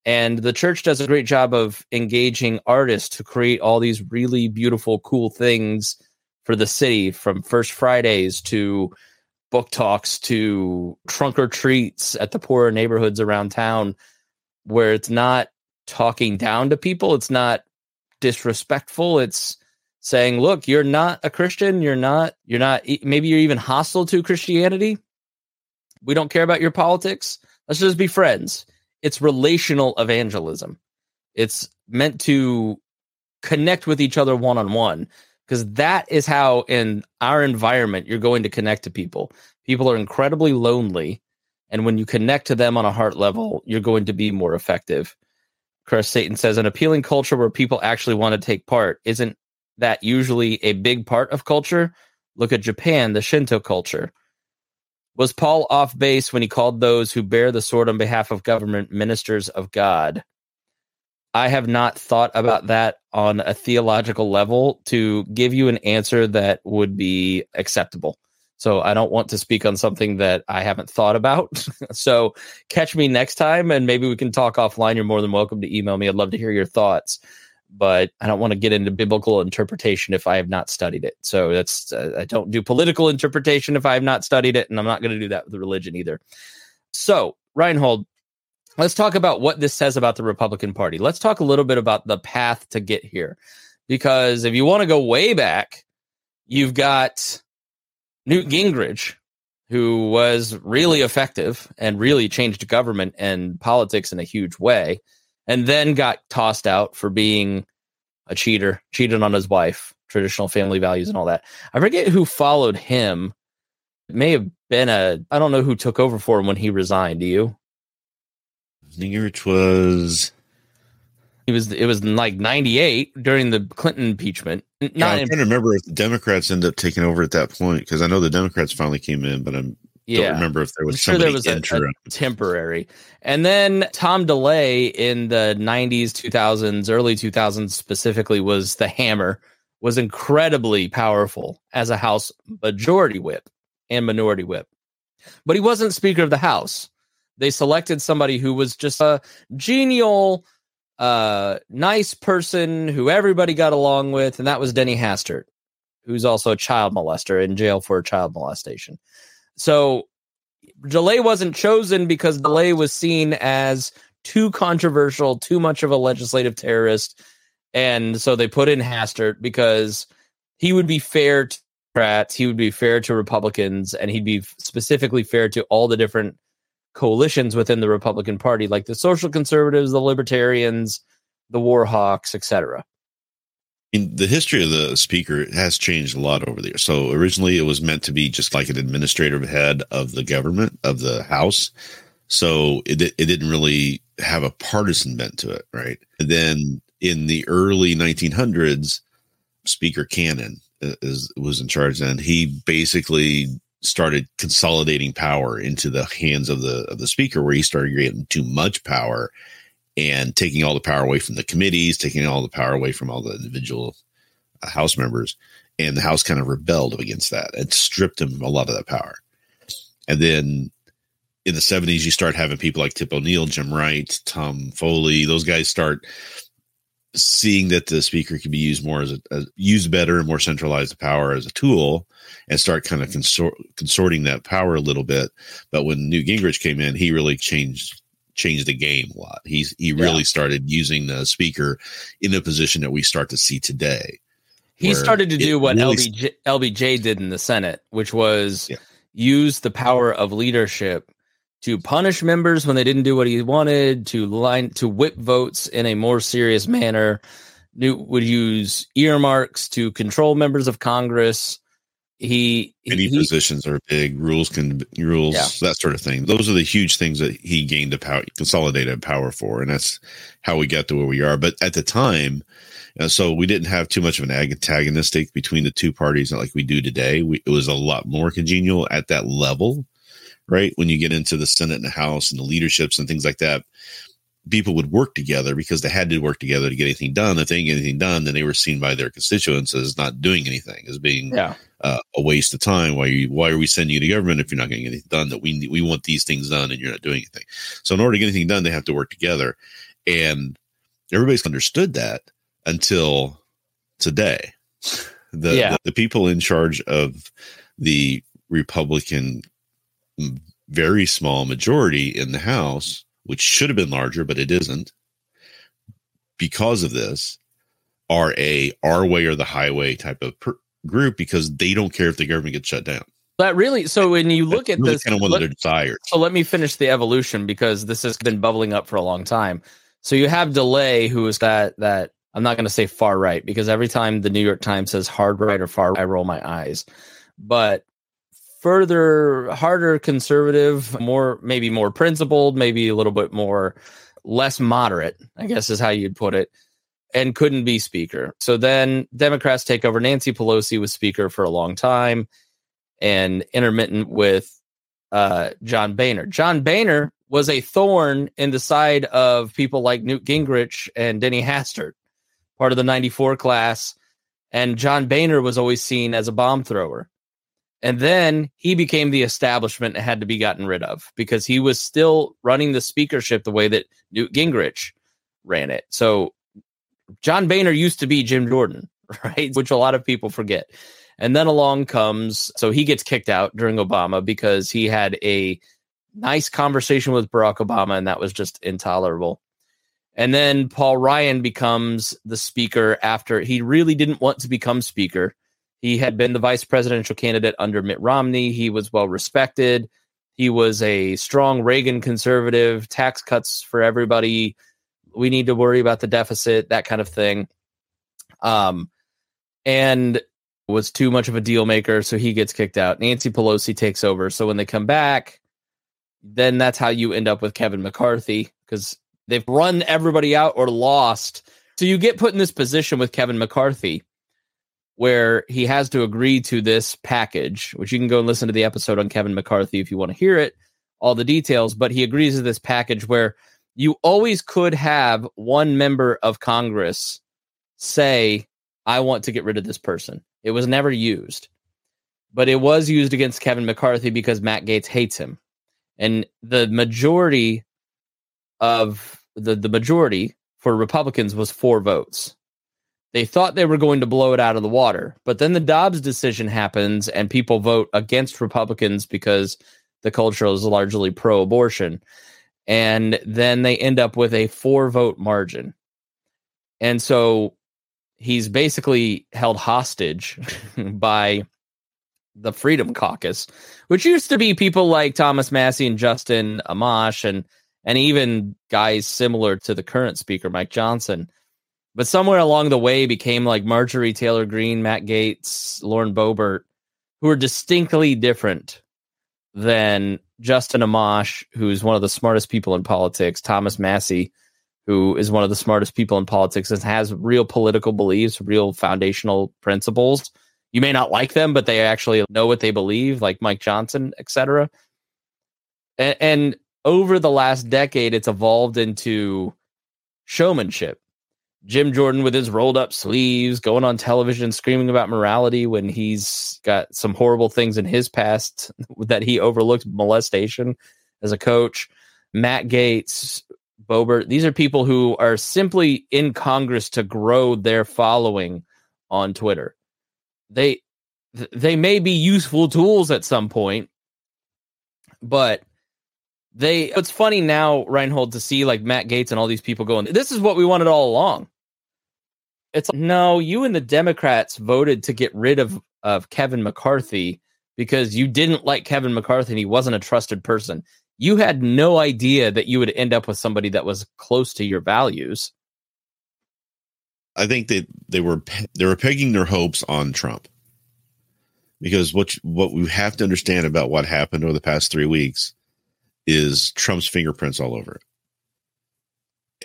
And the church does a great job of engaging artists to create all these really beautiful, cool things for the city from First Fridays to book talks to trunk or treats at the poorer neighborhoods around town where it's not talking down to people. It's not disrespectful. It's saying, look, you're not a Christian. You're not, you're not, maybe you're even hostile to Christianity. We don't care about your politics. Let's just be friends. It's relational evangelism. It's meant to connect with each other one on one because that is how in our environment you're going to connect to people. People are incredibly lonely. And when you connect to them on a heart level, you're going to be more effective. Chris Satan says, an appealing culture where people actually want to take part. Isn't that usually a big part of culture? Look at Japan, the Shinto culture. Was Paul off base when he called those who bear the sword on behalf of government ministers of God? I have not thought about that on a theological level to give you an answer that would be acceptable. So I don't want to speak on something that I haven't thought about. so catch me next time and maybe we can talk offline. You're more than welcome to email me. I'd love to hear your thoughts, but I don't want to get into biblical interpretation if I have not studied it. So that's, uh, I don't do political interpretation if I have not studied it, and I'm not going to do that with religion either. So, Rhinehold, let's talk about what this says about the Republican Party. Let's talk a little bit about the path to get here. Because if you want to go way back, you've got Newt Gingrich, who was really effective and really changed government and politics in a huge way, and then got tossed out for being a cheater, cheated on his wife, traditional family values, and all that. I forget who followed him. It may have been a, I don't know who took over for him when he resigned. Do you? Gingrich was it was it was like '98 during the Clinton impeachment. Not yeah, I'm trying to remember if the Democrats ended up taking over at that point because I know the Democrats finally came in, but I'm Don't Yeah. remember if there was I'm sure there was a, a temporary. And then Tom DeLay in the 90s, 2000s, early 2000s specifically was the hammer, was incredibly powerful as a House majority whip and minority whip. But he wasn't Speaker of the House. They selected somebody who was just a genial, uh, nice person who everybody got along with, and that was Denny Hastert, who's also a child molester in jail for child molestation. So DeLay wasn't chosen because DeLay was seen as too controversial, too much of a legislative terrorist, and so they put in Hastert because he would be fair to Democrats, he would be fair to Republicans, and he'd be specifically fair to all the different coalitions within the Republican Party, like the social conservatives, the libertarians, the war hawks, etc. The history of the speaker has changed a lot over the years. So originally it was meant to be just like an administrative head of the government of the House. So it it didn't really have a partisan bent to it, right? And then in the early 1900s, Speaker Cannon uh, is was in charge, and he basically started consolidating power into the hands of the of the speaker, where he started getting too much power and taking all the power away from the committees, taking all the power away from all the individual uh, House members, and the House kind of rebelled against that and stripped him a lot of that power. And then in the 70s, you start having people like Tip O'Neill, Jim Wright, Tom Foley, those guys start seeing that the speaker can be used more as a, used better and more centralized power as a tool and start kind of consort, consorting that power a little bit. But when Newt Gingrich came in, he really changed changed the game a lot. He's he really Yeah. started using the speaker in a position that we start to see today. He started to do what really- LBJ, LBJ did in the Senate, which was Yeah. use the power of leadership to punish members when they didn't do what he wanted, to line to whip votes in a more serious manner. Newt would use earmarks to control members of Congress. He, Any he positions are big rules can rules Yeah. that sort of thing. Those are the huge things that he gained a power, consolidated power for, and that's how we got to where we are. But at the time, uh, so we didn't have too much of an antagonistic between the two parties like we do today. We, it was a lot more congenial at that level, right? When you get into the Senate and the House and the leaderships and things like that, people would work together because they had to work together to get anything done. If they didn't get anything done, then they were seen by their constituents as not doing anything, as being yeah, uh, a waste of time. Why are you, why are we sending you to government if you're not getting anything done? That we we want these things done and you're not doing anything. So in order to get anything done, they have to work together, and everybody's understood that until today. The, Yeah. the the people in charge of the Republican mm, very small majority in the House, which should have been larger, but it isn't, because of this, are a our way or the highway type of per- group because they don't care if the government gets shut down. that really. So when you look at really this, kind of one let- of their desires. So let me finish the evolution because this has been bubbling up for a long time. So you have DeLay, who is that that I'm not going to say far right because every time the New York Times says hard right or far, right, I roll my eyes. But further, harder conservative, more maybe more principled, maybe a little bit more less moderate, I guess is how you'd put it, and couldn't be speaker. So then Democrats take over. Nancy Pelosi was speaker for a long time and intermittent with uh, John Boehner. John Boehner was a thorn in the side of people like Newt Gingrich and Denny Hastert, part of the 94 class. And John Boehner was always seen as a bomb thrower. And then he became the establishment and had to be gotten rid of because he was still running the speakership the way that Newt Gingrich ran it. So John Boehner used to be Jim Jordan, right? Which a lot of people forget. And then along comes, so he gets kicked out during Obama because he had a nice conversation with Barack Obama, and that was just intolerable. And then Paul Ryan becomes the speaker after he really didn't want to become speaker. He had been the vice presidential candidate under Mitt Romney. He was well respected. He was a strong Reagan conservative, tax cuts for everybody. We need to worry about the deficit, that kind of thing. Um, and was too much of a deal maker, so he gets kicked out. Nancy Pelosi takes over. So when they come back, then that's how you end up with Kevin McCarthy because they've run everybody out or lost. So you get put in this position with Kevin McCarthy where he has to agree to this package, which you can go and listen to the episode on Kevin McCarthy if you want to hear it, all the details. But he agrees to this package where you always could have one member of Congress say, I want to get rid of this person. It was never used, but it was used against Kevin McCarthy because Matt Gaetz hates him. And the majority of the, the majority for Republicans was four votes. They thought they were going to blow it out of the water, but then the Dobbs decision happens and people vote against Republicans because the culture is largely pro abortion. And then they end up with a four vote margin. And so he's basically held hostage by the Freedom Caucus, which used to be people like Thomas Massie and Justin Amash and and even guys similar to the current speaker, Mike Johnson. But somewhere along the way became like Marjorie Taylor Greene, Matt Gaetz, Lauren Boebert, who are distinctly different than Justin Amash, who's one of the smartest people in politics, Thomas Massie, who is one of the smartest people in politics and has real political beliefs, real foundational principles. You may not like them, but they actually know what they believe, like Mike Johnson, etc. And, and over the last decade, it's evolved into showmanship. Jim Jordan with his rolled up sleeves, going on television screaming about morality when he's got some horrible things in his past that he overlooked molestation as a coach. Matt Gaetz, Boebert, these are people who are simply in Congress to grow their following on Twitter. They they may be useful tools at some point, but they it's funny now, Rhinehold, to see like Matt Gaetz and all these people going, this is what we wanted all along. It's like, no, you and the Democrats voted to get rid of, of Kevin McCarthy because you didn't like Kevin McCarthy and he wasn't a trusted person. You had no idea that you would end up with somebody that was close to your values. I think that they were they were pegging their hopes on Trump because what what we have to understand about what happened over the past three weeks is Trump's fingerprints all over it.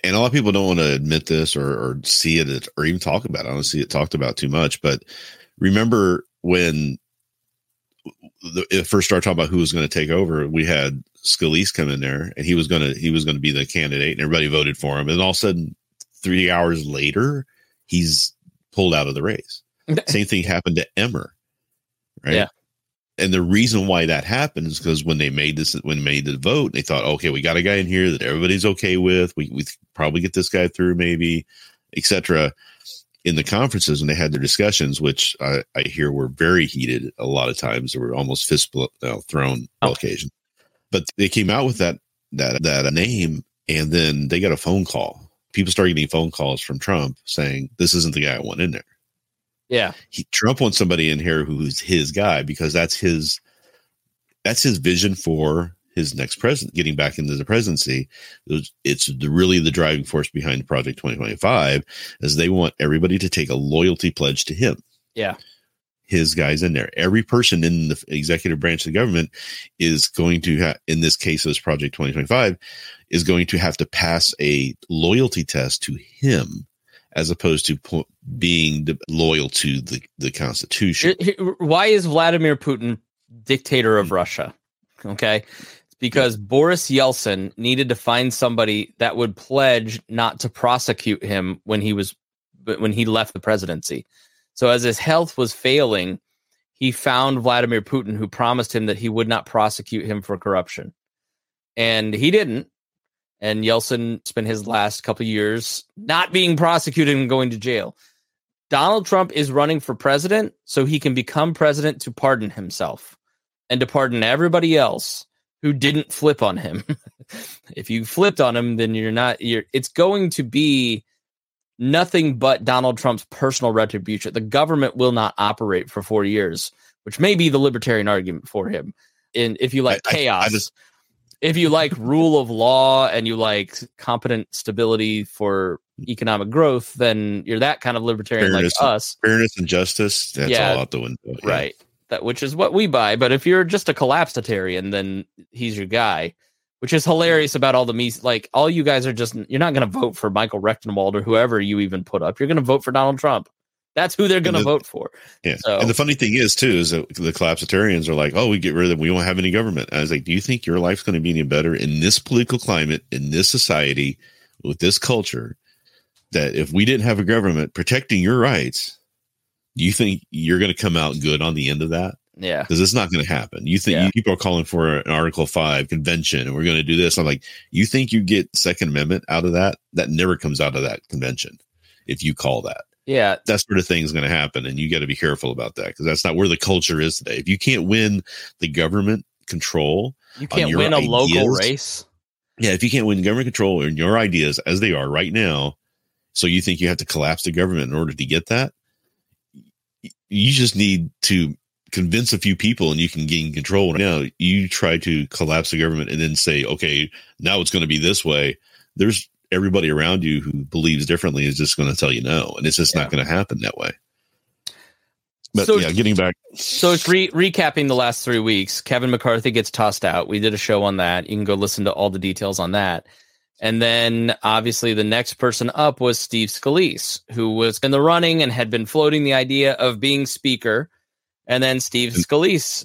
And a lot of people don't want to admit this or, or see it or even talk about it. I don't see it talked about too much. But remember when the, it first started talking about who was going to take over, we had Scalise come in there and he was going to he was going to be the candidate and everybody voted for him. And all of a sudden, three hours later, he's pulled out of the race. Same thing happened to Emmer, right? Yeah and the reason why that happened is because when they made this, when they made the vote, they thought, okay, we got a guy in here that everybody's okay with. We we probably get this guy through, maybe, etc. In the conferences, when they had their discussions, which I, I hear were very heated, a lot of times they were almost fist uh, thrown oh. occasion. But they came out with that that that name, and then they got a phone call. People started getting phone calls from Trump saying, "This isn't the guy I want in there." Yeah. He, Trump wants somebody in here who's his guy because that's his that's his vision for his next president getting back into the presidency. It's the, really the driving force behind Project 2025 as they want everybody to take a loyalty pledge to him. Yeah. His guys in there. Every person in the executive branch of the government is going to have, in this case, this Project 2025, is going to have to pass a loyalty test to him as opposed to po- being loyal to the, the Constitution. Why is Vladimir Putin dictator of hmm. Russia? Okay. It's hmm. because Boris Yeltsin needed to find somebody that would pledge not to prosecute him when he was when he left the presidency. So as his health was failing, he found Vladimir Putin who promised him that he would not prosecute him for corruption. And he didn't and Yeltsin spent his last couple years not being prosecuted and going to jail. Donald Trump is running for president so he can become president to pardon himself and to pardon everybody else who didn't flip on him. if you flipped on him, then you're not you're it's going to be nothing but Donald Trump's personal retribution. The government will not operate for 4 years, which may be the libertarian argument for him. And if you like I, chaos, I, I just, if you like rule of law and you like competent stability for economic growth, then you're that kind of libertarian fairness like us. Fairness and justice, that's yeah, all out the window. Yeah. Right. That which is what we buy. But if you're just a collapsitarian, then he's your guy. Which is hilarious about all the me like all you guys are just you're not gonna vote for Michael Rectenwald or whoever you even put up. You're gonna vote for Donald Trump. That's who they're going to vote for. Yeah. So- and the funny thing is too is that the collapsitarians are like, oh, we get rid of them. We won't have any government. I was like, do you think your life's going to be any better in this political climate, in this society, with this culture? That if we didn't have a government protecting your rights, do you think you're going to come out good on the end of that? Yeah. Because it's not going to happen. You think Yeah. people are calling for an Article Five convention, and we're going to do this. I'm like, you think you get Second Amendment out of that? That never comes out of that convention. If you call that Yeah. that sort of thing is going to happen and you got to be careful about that because that's not where the culture is today if you can't win the government control You can't win a local race. yeah if you can't win government control and your ideas as they are right now so you think you have to collapse the government in order to get that you just need to convince a few people and you can gain control now you try to collapse the government and then say okay now it's going to be this way there's everybody around you who believes differently is just going to tell you no and it's just Yeah. not going to happen that way but So- yeah getting back So it's re- recapping the last three weeks. Kevin McCarthy gets tossed out. We did a show on that. You can go listen to all the details on that. And then obviously the next person up was Steve Scalise, who was in the running and had been floating the idea of being speaker. And then Steve Scalise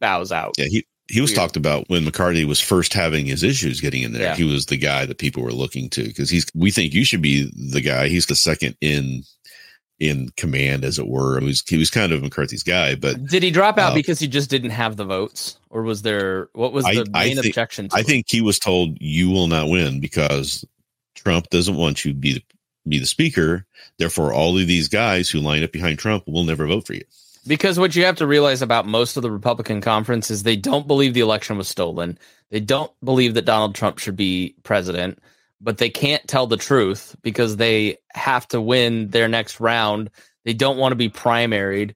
bows out. Yeah, he he was Weird. talked about when McCarthy was first having his issues getting in there. Yeah. He was the guy that people were looking to because he's. We think you should be the guy. He's the second in in command, as it were. He was he was kind of McCarthy's guy, but Did he drop out Uh, because he just didn't have the votes, or was there what was the I main think- objection? To I think he was told you will not win because Trump doesn't want you to be the, be the speaker. Therefore, all of these guys who line up behind Trump will never vote for you. Because what you have to realize about most of the Republican conference is they don't believe the election was stolen. They don't believe that Donald Trump should be president, but they can't tell the truth because they have to win their next round. They don't want to be primaried.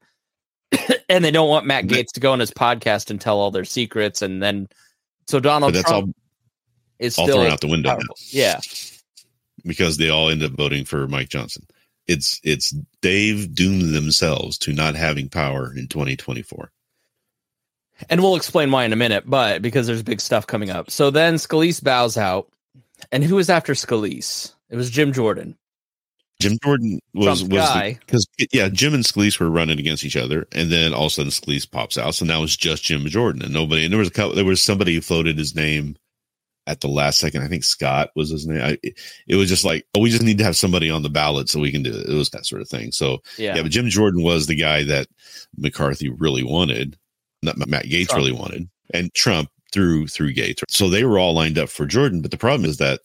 and they don't want Matt Gaetz to go on his podcast and tell all their secrets and then so Donald But that's Trump all is all still thrown out the window Yeah. because they all end up voting for Mike Johnson. It's it's they've doomed themselves to not having power in 2024. And we'll explain why in a minute, but because there's big stuff coming up. So then Scalise bows out. And who was after Scalise? It was Jim Jordan. Jim Jordan was Trump's was guy. because yeah, Jim and Scalise were running against each other, and then all of a sudden Scalise pops out, so now it's just Jim Jordan, and nobody. And there was a couple, there was somebody who floated his name at the last second. I think Scott was his name. I, it was just like, oh, we just need to have somebody on the ballot so we can do it. It was that sort of thing. So Yeah. yeah, but Jim Jordan was the guy that McCarthy really wanted, not Matt Gaetz Trump. really wanted, and Trump through through Gaetz. So they were all lined up for Jordan. But the problem is that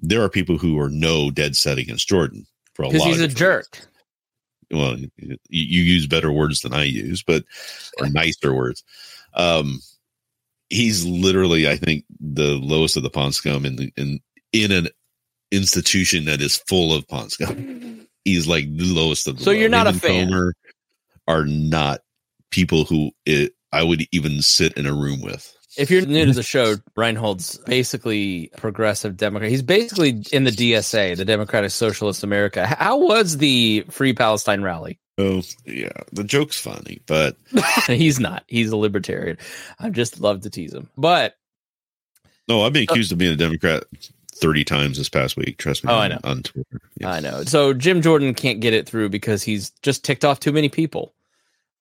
there are people who are no dead set against Jordan for a lot. Because he's a jerk. well you, you use better words than i use but or nicer words um he's literally i think the lowest of the pond scum in the in in an institution that is full of pond scum he's like the lowest of the So low. you're not Him a fan? Comer are not people who it, i would even sit in a room with If you're new to the show, Rhinehold's basically progressive Democrat. He's basically in the DSA, the Democratic Socialist America. How was the Free Palestine rally? Oh yeah the joke's funny but He's not. He's a libertarian. I just love to tease him. But no i've been accused of being a democrat 30 times this past week trust me Oh, I know. on twitter Yeah. I know. So Jim Jordan can't get it through because he's just ticked off too many people.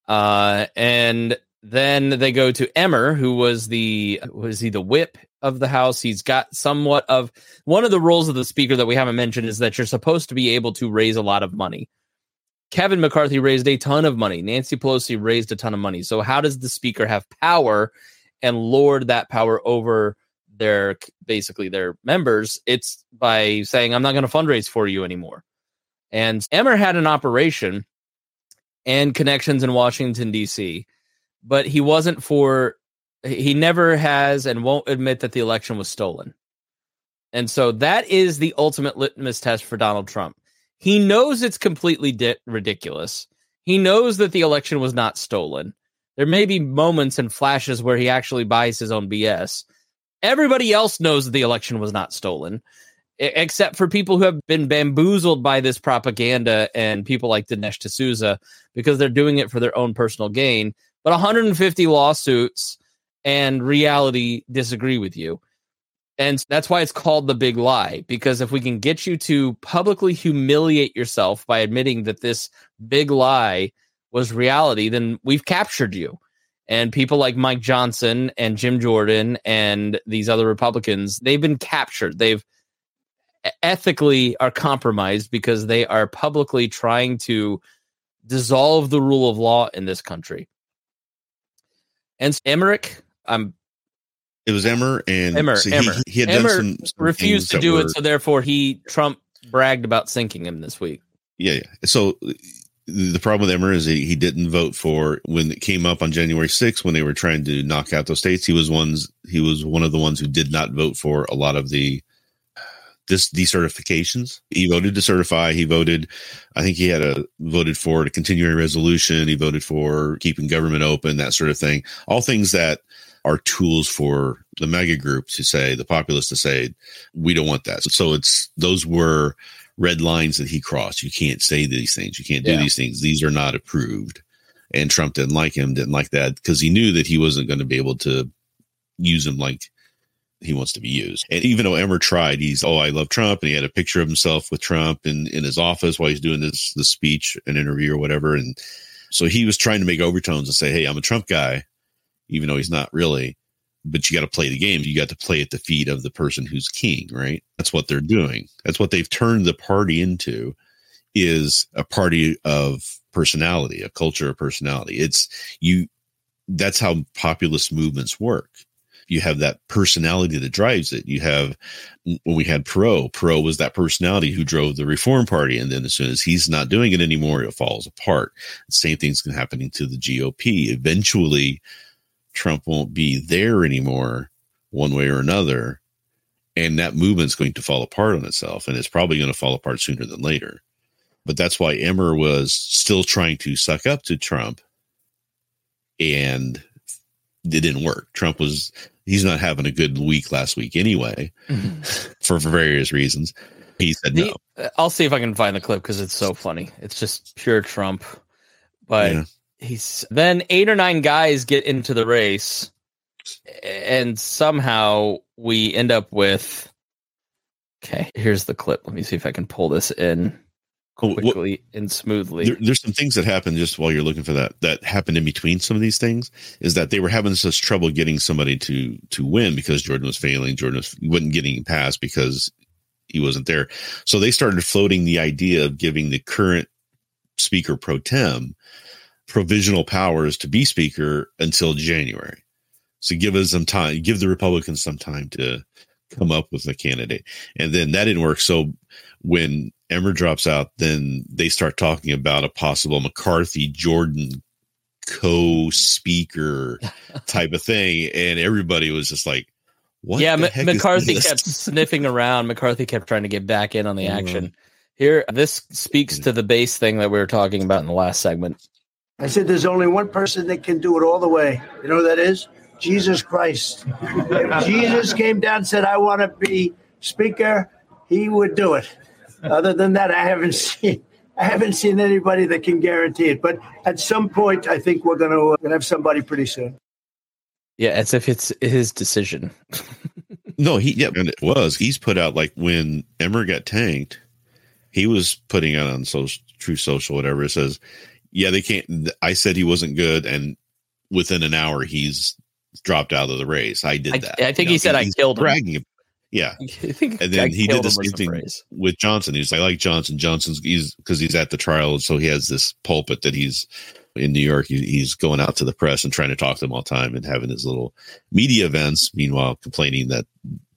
Uh, and then they go to Emmer, who was the was he the whip of the house? He's got somewhat of one of the roles of the speaker that we haven't mentioned is that you're supposed to be able to raise a lot of money. Kevin McCarthy raised a ton of money. Nancy Pelosi raised a ton of money. So how does the speaker have power and lord that power over their basically their members? It's by saying I'm not going to fundraise for you anymore. And Emmer had an operation and connections in Washington D.C., but he wasn't for. He never has and won't admit that the election was stolen. And so that is the ultimate litmus test for Donald Trump. He knows it's completely di- ridiculous. He knows that the election was not stolen. There may be moments and flashes where he actually buys his own BS. Everybody else knows the election was not stolen, except for people who have been bamboozled by this propaganda and people like Dinesh D'Souza because they're doing it for their own personal gain. But 150 lawsuits and reality disagree with you. And that's why it's called the big lie. Because if we can get you to publicly humiliate yourself by admitting that this big lie was reality, then we've captured you. And people like Mike Johnson and Jim Jordan and these other Republicans, they've been captured. They've ethically are compromised because they are publicly trying to dissolve the rule of law in this country. And Emmerich, I'm it was Emmer and Emmer, so he, Emmer. he had Emmer done some, some refused to do that it, so therefore he Trump bragged about sinking him this week. Yeah, yeah. So the problem with Emmer is he, he didn't vote for when it came up on January 6th when they were trying to knock out those states. He was ones he was one of the ones who did not vote for a lot of the this decertifications. He voted to certify. He voted. I think he had a voted for a continuing resolution. He voted for keeping government open, that sort of thing. All things that are tools for the MAGA group to say the populace to say we don't want that. So it's those were red lines that he crossed. You can't say these things. You can't do Yeah. these things. These are not approved. And Trump didn't like him, didn't like that because he knew that he wasn't going to be able to use him like he wants to be used. And even though Emmer tried, he's oh, I love Trump, and he had a picture of himself with Trump in, in his office while he's doing this the speech, an interview or whatever. And so he was trying to make overtones and say, Hey, I'm a Trump guy, even though he's not really. But you got to play the game. You got to play at the feet of the person who's king, right? That's what they're doing. That's what they've turned the party into is a party of personality, a culture of personality. It's you that's how populist movements work. You have that personality that drives it. You have when we had Perot, Perot was that personality who drove the Reform Party, and then as soon as he's not doing it anymore, it falls apart. Same thing's gonna happening to the GOP. Eventually, Trump won't be there anymore, one way or another, and that movement's going to fall apart on itself, and it's probably going to fall apart sooner than later. But that's why Emmer was still trying to suck up to Trump, and it didn't work. Trump was he's not having a good week last week anyway, for, for various reasons. He said The- no. I'll see if I can find the clip because it's so funny. It's just pure Trump. But Yeah. He's then eight or nine guys get into the race, and somehow we end up with. Okay, here's the clip. Let me see if I can pull this in quickly and smoothly. There, there's some things that happen just while you're looking for that that happened in between some of these things is that they were having such trouble getting somebody to to win because Jordan was failing. Jordan was, wasn't getting past because he wasn't there. So they started floating the idea of giving the current speaker pro tem provisional powers to be speaker until January. So give us some time, give the Republicans some time to come up with a candidate. And then that didn't work. So when Emmer drops out, then they start talking about a possible McCarthy Jordan co-speaker type of thing, and everybody was just like, "What?" yeah, M- McCarthy kept sniffing around. McCarthy kept trying to get back in on the Mhm. action. Here, this speaks to the base thing that we were talking about in the last segment. I said there's only one person that can do it all the way. You know who that is? Jesus Christ. If Jesus came down and said, I want to be speaker, he would do it. Other than that, I haven't seen I haven't seen anybody that can guarantee it. But at some point, I think we're gonna, uh, have somebody pretty soon. Yeah, as if it's his decision. No, he yeah, and it was. He's put out like when Emmer got tanked, he was putting out on social, Truth Social, whatever. It says, "Yeah, they can't." I said he wasn't good, and within an hour, he's dropped out of the race. I did I- that. I think he said I killed him. bragging. Yeah, I think and then I he did the same thing phrase. with Johnson. He's like, I like Johnson. Johnson's he's because he's at the trial, so he has this pulpit that he's in New York. He, he's going out to the press and trying to talk to them all the time and having his little media events. Meanwhile, complaining that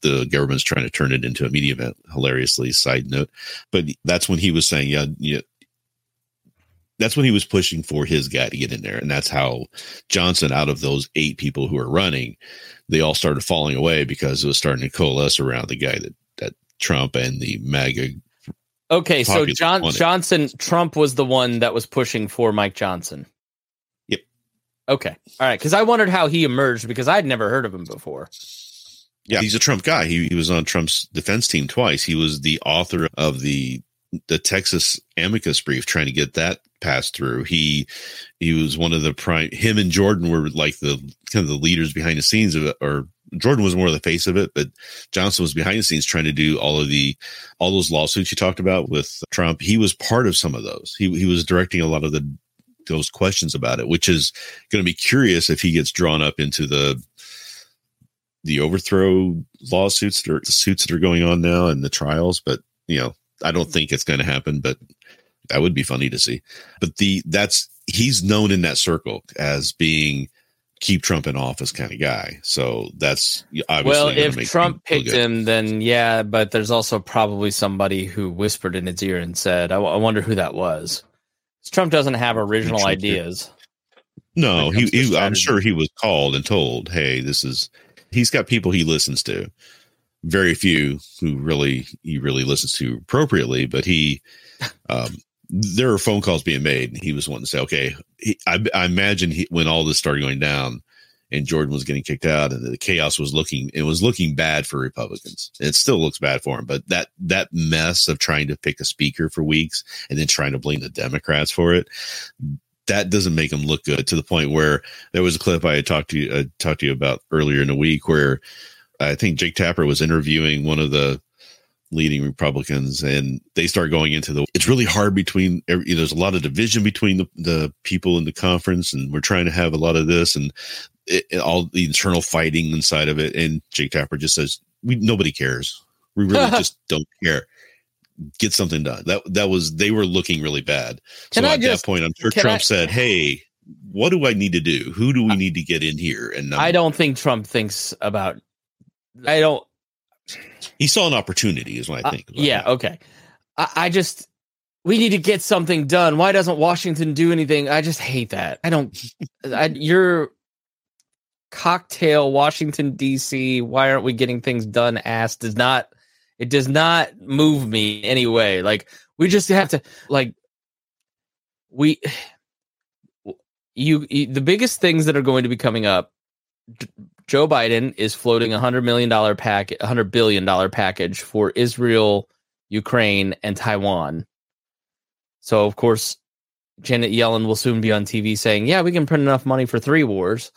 the government's trying to turn it into a media event. Hilariously, side note, but that's when he was saying, yeah, yeah. That's when he was pushing for his guy to get in there, and that's how Johnson, out of those eight people who are running, they all started falling away because it was starting to coalesce around the guy that that Trump and the MAGA. Okay, so John wanted. Johnson Trump was the one that was pushing for Mike Johnson. Yep. Okay. All right, because I wondered how he emerged because I'd never heard of him before. Yeah, he's a Trump guy. He, he was on Trump's defense team twice. He was the author of the the Texas amicus brief, trying to get that passed through. He he was one of the prime. Him and Jordan were like the kind of the leaders behind the scenes of it, or Jordan was more the face of it, but Johnson was behind the scenes trying to do all of the all those lawsuits you talked about with Trump. He was part of some of those. He he was directing a lot of the those questions about it, which is going to be curious if he gets drawn up into the the overthrow lawsuits or the suits that are going on now and the trials. But you know, I don't think it's going to happen. But that would be funny to see. But the that's he's known in that circle as being keep Trump in office kind of guy. So that's obviously well. If Trump picked him, then yeah. But there's also probably somebody who whispered in his ear and said, "I, w- I wonder who that was." Trump doesn't have original Trump ideas. No, he, he I'm sure he was called and told, "Hey, this is." He's got people he listens to. Very few who really he really listens to appropriately, but he um, there are phone calls being made, and he was wanting to say, "Okay." He, I, I, imagine he, when all this started going down, and Jordan was getting kicked out, and the chaos was looking it was looking bad for Republicans. It still looks bad for him, but that that mess of trying to pick a speaker for weeks and then trying to blame the Democrats for it. That doesn't make him look good to the point where there was a clip I had talked to you, uh, talked to you about earlier in the week where I think Jake Tapper was interviewing one of the leading Republicans, and they start going into the. It's really hard between. Every, there's a lot of division between the, the people in the conference, and we're trying to have a lot of this, and it, all the internal fighting inside of it. And Jake Tapper just says, "We nobody cares. We really just don't care." Get something done. That that was they were looking really bad. Can so I at just, that point, I'm sure Trump I, said, "Hey, what do I need to do? Who do we need to get in here?" And um, I don't think Trump thinks about. I don't he saw an opportunity, is what I uh, think. Uh, yeah, that. okay. I, I just we need to get something done. Why doesn't Washington do anything? I just hate that. I don't. I, you're cocktail Washington D.C. Why aren't we getting things done? Ass does not. It does not move me anyway. Like we just have to like we. You, you the biggest things that are going to be coming up Joe Biden is floating a hundred million dollar pack, a hundred billion dollar package for Israel, Ukraine, and Taiwan. So of course, Janet Yellen will soon be on TV saying, "Yeah, we can print enough money for three wars."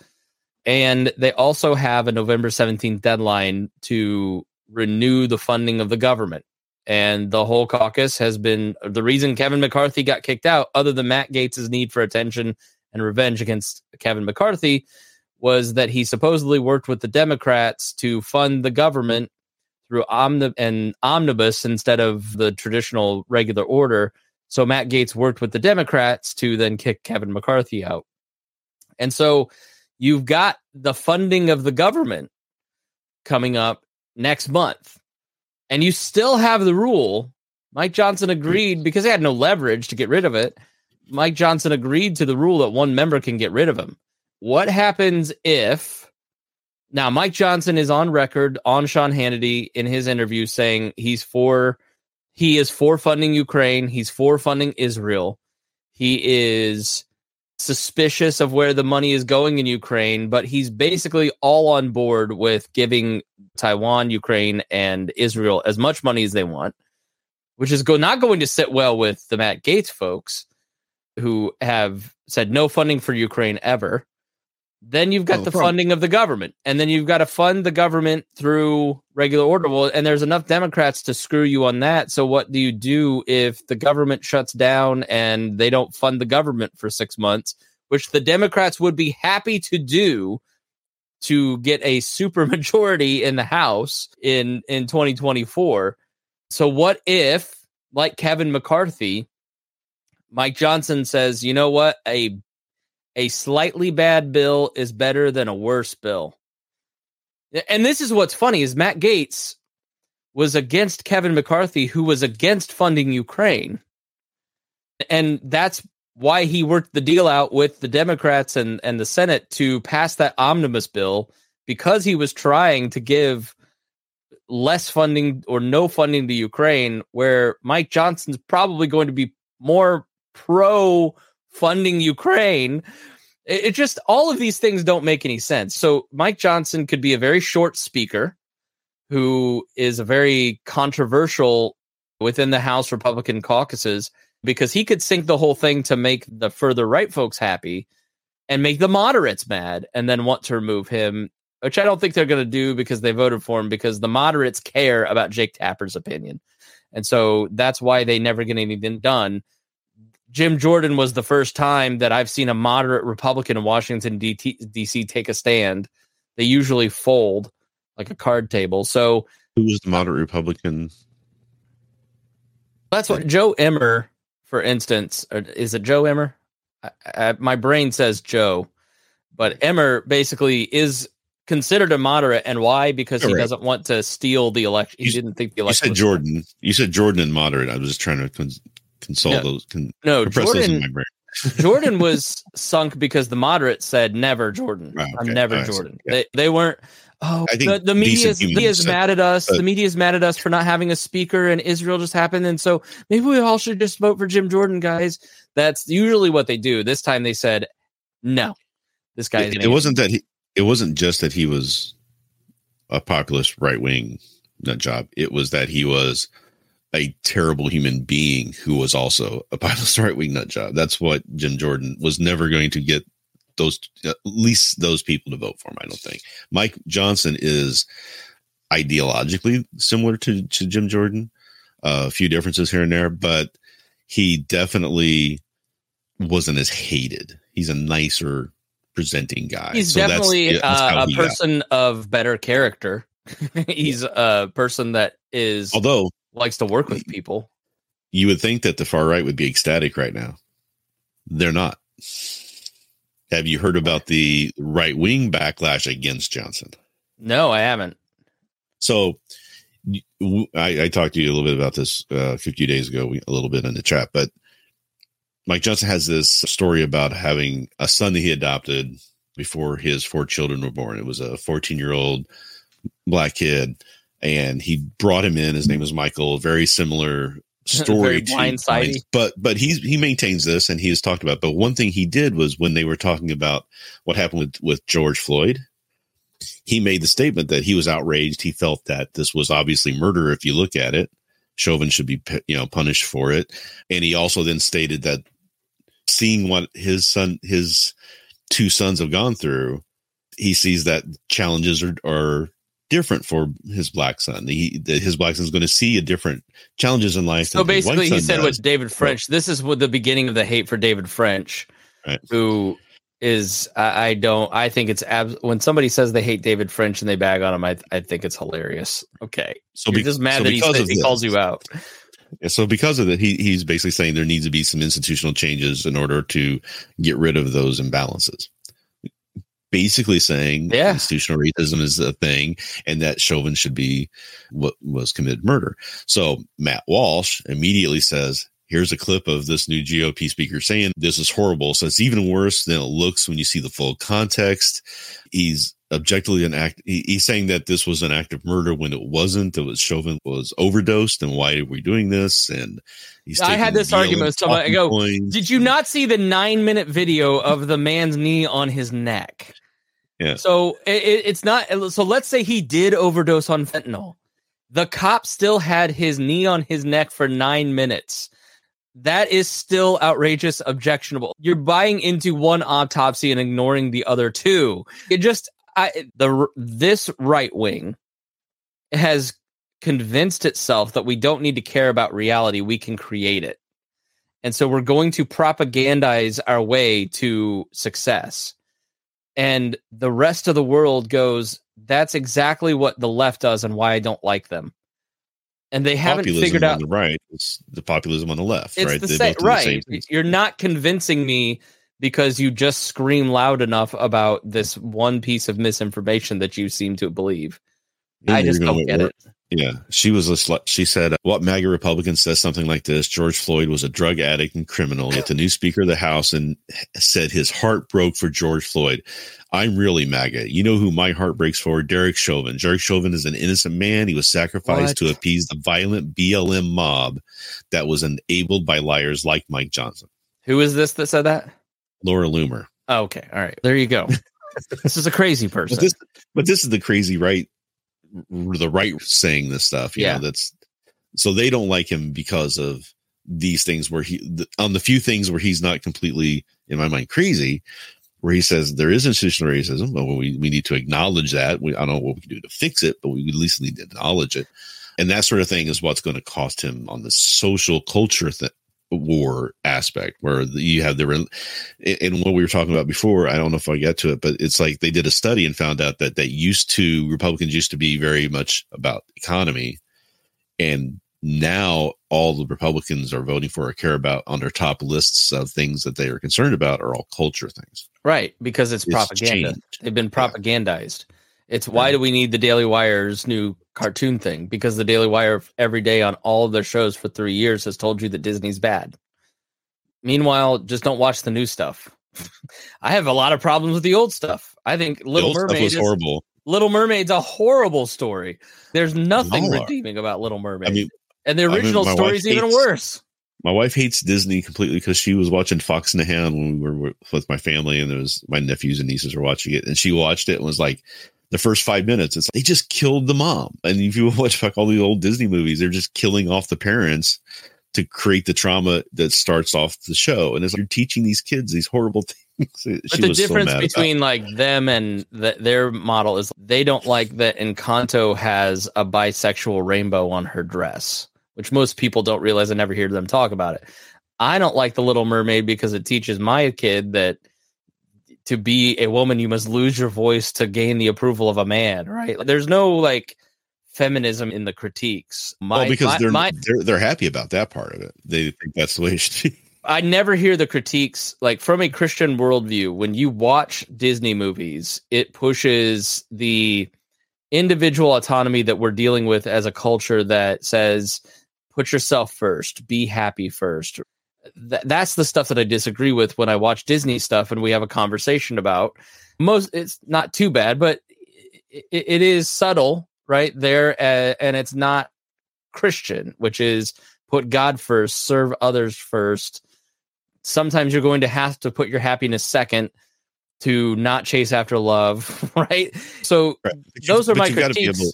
And they also have a November 17th deadline to renew the funding of the government. And the whole caucus has been the reason Kevin McCarthy got kicked out, other than Matt Gaetz' need for attention and revenge against Kevin McCarthy, was that he supposedly worked with the Democrats to fund the government through omni- an omnibus instead of the traditional regular order. So Matt Gaetz worked with the Democrats to then kick Kevin McCarthy out. And so you've got the funding of the government coming up next month. And you still have the rule. Mike Johnson agreed because he had no leverage to get rid of it. Mike Johnson agreed to the rule that one member can get rid of him what happens if now Mike Johnson is on record on Sean Hannity in his interview saying he's for he is for funding Ukraine, he's for funding Israel. He is suspicious of where the money is going in Ukraine, but he's basically all on board with giving Taiwan, Ukraine, and Israel as much money as they want, which is go not going to sit well with the Matt Gaetz folks who have said no funding for Ukraine ever. Then you've got oh, the funding of the government, and then you've got to fund the government through regular order. Well, and there's enough Democrats to screw you on that. So what do you do if the government shuts down and they don't fund the government for six months, which the Democrats would be happy to do to get a super majority in the House in in 2024? So what if, like Kevin McCarthy, Mike Johnson says, you know what, a a slightly bad bill is better than a worse bill. And this is what's funny is Matt Gaetz was against Kevin McCarthy who was against funding Ukraine. And that's why he worked the deal out with the Democrats and, and the Senate to pass that omnibus bill because he was trying to give less funding or no funding to Ukraine, where Mike Johnson's probably going to be more pro funding Ukraine. It, it just all of these things don't make any sense. So Mike Johnson could be a very short speaker who is a very controversial within the House Republican caucuses because he could sink the whole thing to make the further right folks happy and make the moderates mad and then want to remove him which I don't think they're going to do because they voted for him because the moderates care about Jake Tapper's opinion. And so that's why they never get anything done. Jim Jordan was the first time that I've seen a moderate Republican in Washington, D.C. take a stand. They usually fold like a card table. So, who was the moderate Republican? That's what Joe Emmer, for instance, uh, is it Joe Emmer? I, I, my brain says Joe, but Emmer basically is considered a moderate, and why? Because he right. doesn't want to steal the election. He you, didn't think the election. You said Jordan. Fair. You said Jordan and moderate. I was just trying to console no, those. Con- no, Jordan. Jordan was sunk because the moderates said never Jordan. Oh, okay. I'm never oh, Jordan. Yeah. They they weren't. Oh, the, the media is, media is mad at us. the media is mad at us for not having a speaker, and Israel just happened, and so maybe we all should just vote for Jim Jordan, guys. That's usually what they do. This time they said no. This guy. It, it wasn't that he. It wasn't just that he was a populist right wing nut job. It was that he was a terrible human being who was also a populist right wing nut job. That's what Jim Jordan was never going to get those at least those people to vote for him. I don't think Mike Johnson is ideologically similar to, to Jim Jordan. Uh, a few differences here and there, but he definitely wasn't as hated. He's a nicer presenting guy. He's so definitely that's, that's uh, a person got. of better character. He's a person that is although likes to work with people. You would think that the far right would be ecstatic right now. They're not. Have you heard about the right wing backlash against Johnson? No, I haven't. So I, I, talked to you a little bit about this uh, a few days ago, a little bit in the chat, but Mike Johnson has this story about having a son that he adopted before his four children were born. It was a 14 year old black kid and he brought him in. His name is Michael. Very similar story Very to but but he's he maintains this and he has talked about. But one thing he did was when they were talking about what happened with with George Floyd, he made the statement that he was outraged. He felt that this was obviously murder if you look at it. Chauvin should be you know punished for it, and he also then stated that seeing what his son his two sons have gone through, he sees that challenges are, are different for his black son. He, his black son is going to see a different challenges in life. So basically, he said does. with David French. This is what the beginning of the hate for David French, right. who is I, I, don't I think it's abs- when somebody says they hate David French and they bag on him. I I think it's hilarious. Okay, so you're be, just mad so that he, he calls you out. Yeah, so because of that, he he's basically saying there needs to be some institutional changes in order to get rid of those imbalances basically saying yeah. institutional racism is a thing and that Chauvin should be what was committed murder. So Matt Walsh immediately says, Here's a clip of this new GOP speaker saying this is horrible. So it's even worse than it looks when you see the full context. He's objectively an act. he's saying that this was an act of murder when it wasn't. It was Chauvin was overdosed, and why are we doing this? And he's. I had this argument someone. I go, did you not see the nine minute video of the man's knee on his neck? Yeah. So it, it's not. So let's say he did overdose on fentanyl. The cop still had his knee on his neck for nine minutes. That is still outrageous, objectionable. You're buying into one autopsy and ignoring the other two. It just I, the this right wing has convinced itself that we don't need to care about reality; we can create it, and so we're going to propagandize our way to success and the rest of the world goes that's exactly what the left does and why i don't like them. And they haven't populism figured out the right it's the populism on the left it's right? the same, right. the you're not convincing me because you just scream loud enough about this one piece of misinformation that you seem to believe. I just don't get it yeah, she was a slut. She said, "What MAGA Republican says something like this? George Floyd was a drug addict and criminal. Yet the new Speaker of the House and said his heart broke for George Floyd. I'm really MAGA. You know who my heart breaks for? Derek Chauvin. Derek Chauvin is an innocent man. He was sacrificed what? to appease the violent BLM mob that was enabled by liars like Mike Johnson. Who is this that said that? Laura Loomer. Oh, okay, all right, there you go. this is a crazy person. But this, but this is the crazy right the right saying this stuff. yeah, know, that's so they don't like him because of these things where he the, on the few things where he's not completely in my mind crazy where he says there is institutional racism, but we, we need to acknowledge that. We, I don't know what we can do to fix it, but we at least need to acknowledge it. And that sort of thing is what's going to cost him on the social culture th- war aspect, where you have the, and what we were talking about before, I don't know if I get to it, but it's like they did a study and found out that that used to, Republicans used to be very much about economy. And now all the Republicans are voting for or care about on their top lists of things that they are concerned about are all culture things. Right, because it's, it's propaganda. Changed. They've been propagandized. Yeah. It's why do we need the Daily Wire's new cartoon thing? Because the Daily Wire every day on all of their shows for three years has told you that Disney's bad. Meanwhile, just don't watch the new stuff. I have a lot of problems with the old stuff. I think Little Mermaid was horrible. Little Mermaid's a horrible story. There's nothing redeeming about Little Mermaid. I mean, and the original I mean, story is even worse. My wife hates Disney completely because she was watching Fox and the Hound when we were with my family, and there was my nephews and nieces were watching it, and she watched it and was like, the first five minutes, it's like they just killed the mom. And if you watch like all the old Disney movies, they're just killing off the parents to create the trauma that starts off the show. And it's like you're teaching these kids these horrible things. But the difference so between like them and the, their model is they don't like that Encanto has a bisexual rainbow on her dress which most people don't realize. I never hear them talk about it. I don't like the Little Mermaid because it teaches my kid that to be a woman, you must lose your voice to gain the approval of a man. Right? There's no like feminism in the critiques. My, well, because my, they're, my, they're they're happy about that part of it. They think that's the way it should be. I never hear the critiques like from a Christian worldview. When you watch Disney movies, it pushes the individual autonomy that we're dealing with as a culture that says put yourself first, be happy first. Th- that's the stuff that I disagree with when I watch Disney stuff and we have a conversation about. Most it's not too bad, but it, it is subtle right there, uh, and it's not Christian, which is put God first, serve others first. Sometimes you're going to have to put your happiness second to not chase after love, right? So right. those you, are my critiques.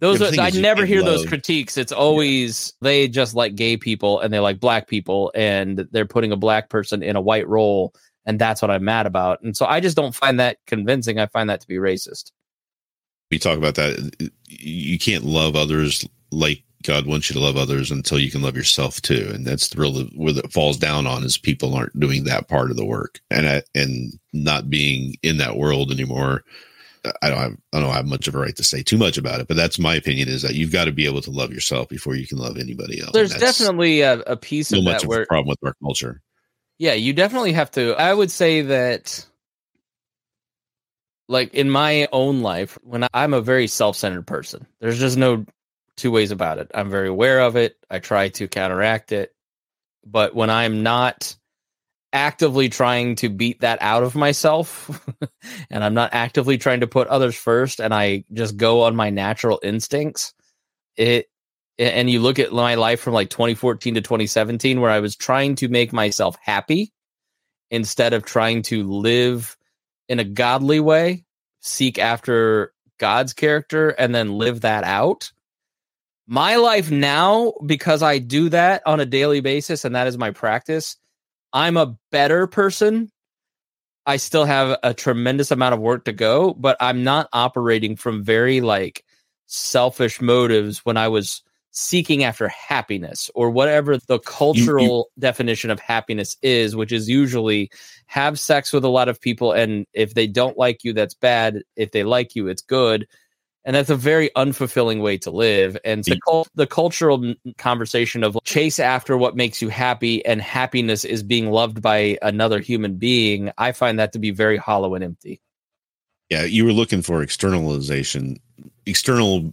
Those are, I never hear those critiques. It's always yeah. they just like gay people and they like black people and they're putting a black person in a white role and that's what I'm mad about. And so I just don't find that convincing. I find that to be racist. We talk about that. You can't love others like God wants you to love others until you can love yourself too. And that's the real where it falls down on is people aren't doing that part of the work and and not being in that world anymore I don't have I don't have much of a right to say too much about it, but that's my opinion. Is that you've got to be able to love yourself before you can love anybody else. There's definitely a, a piece so of much that of where, a problem with our culture. Yeah, you definitely have to. I would say that, like in my own life, when I, I'm a very self-centered person, there's just no two ways about it. I'm very aware of it. I try to counteract it, but when I'm not actively trying to beat that out of myself and I'm not actively trying to put others first and I just go on my natural instincts. It and you look at my life from like 2014 to 2017 where I was trying to make myself happy instead of trying to live in a godly way seek after God's character and then live that out. My life now because I do that on a daily basis and that is my practice I'm a better person. I still have a tremendous amount of work to go, but I'm not operating from very like selfish motives when I was seeking after happiness or whatever the cultural you, you, definition of happiness is, which is usually have sex with a lot of people. And if they don't like you, that's bad. If they like you, it's good and that's a very unfulfilling way to live. And the, cult, the cultural conversation of chase after what makes you happy and happiness is being loved by another human being i find that to be very hollow and empty. Yeah you were looking for externalization external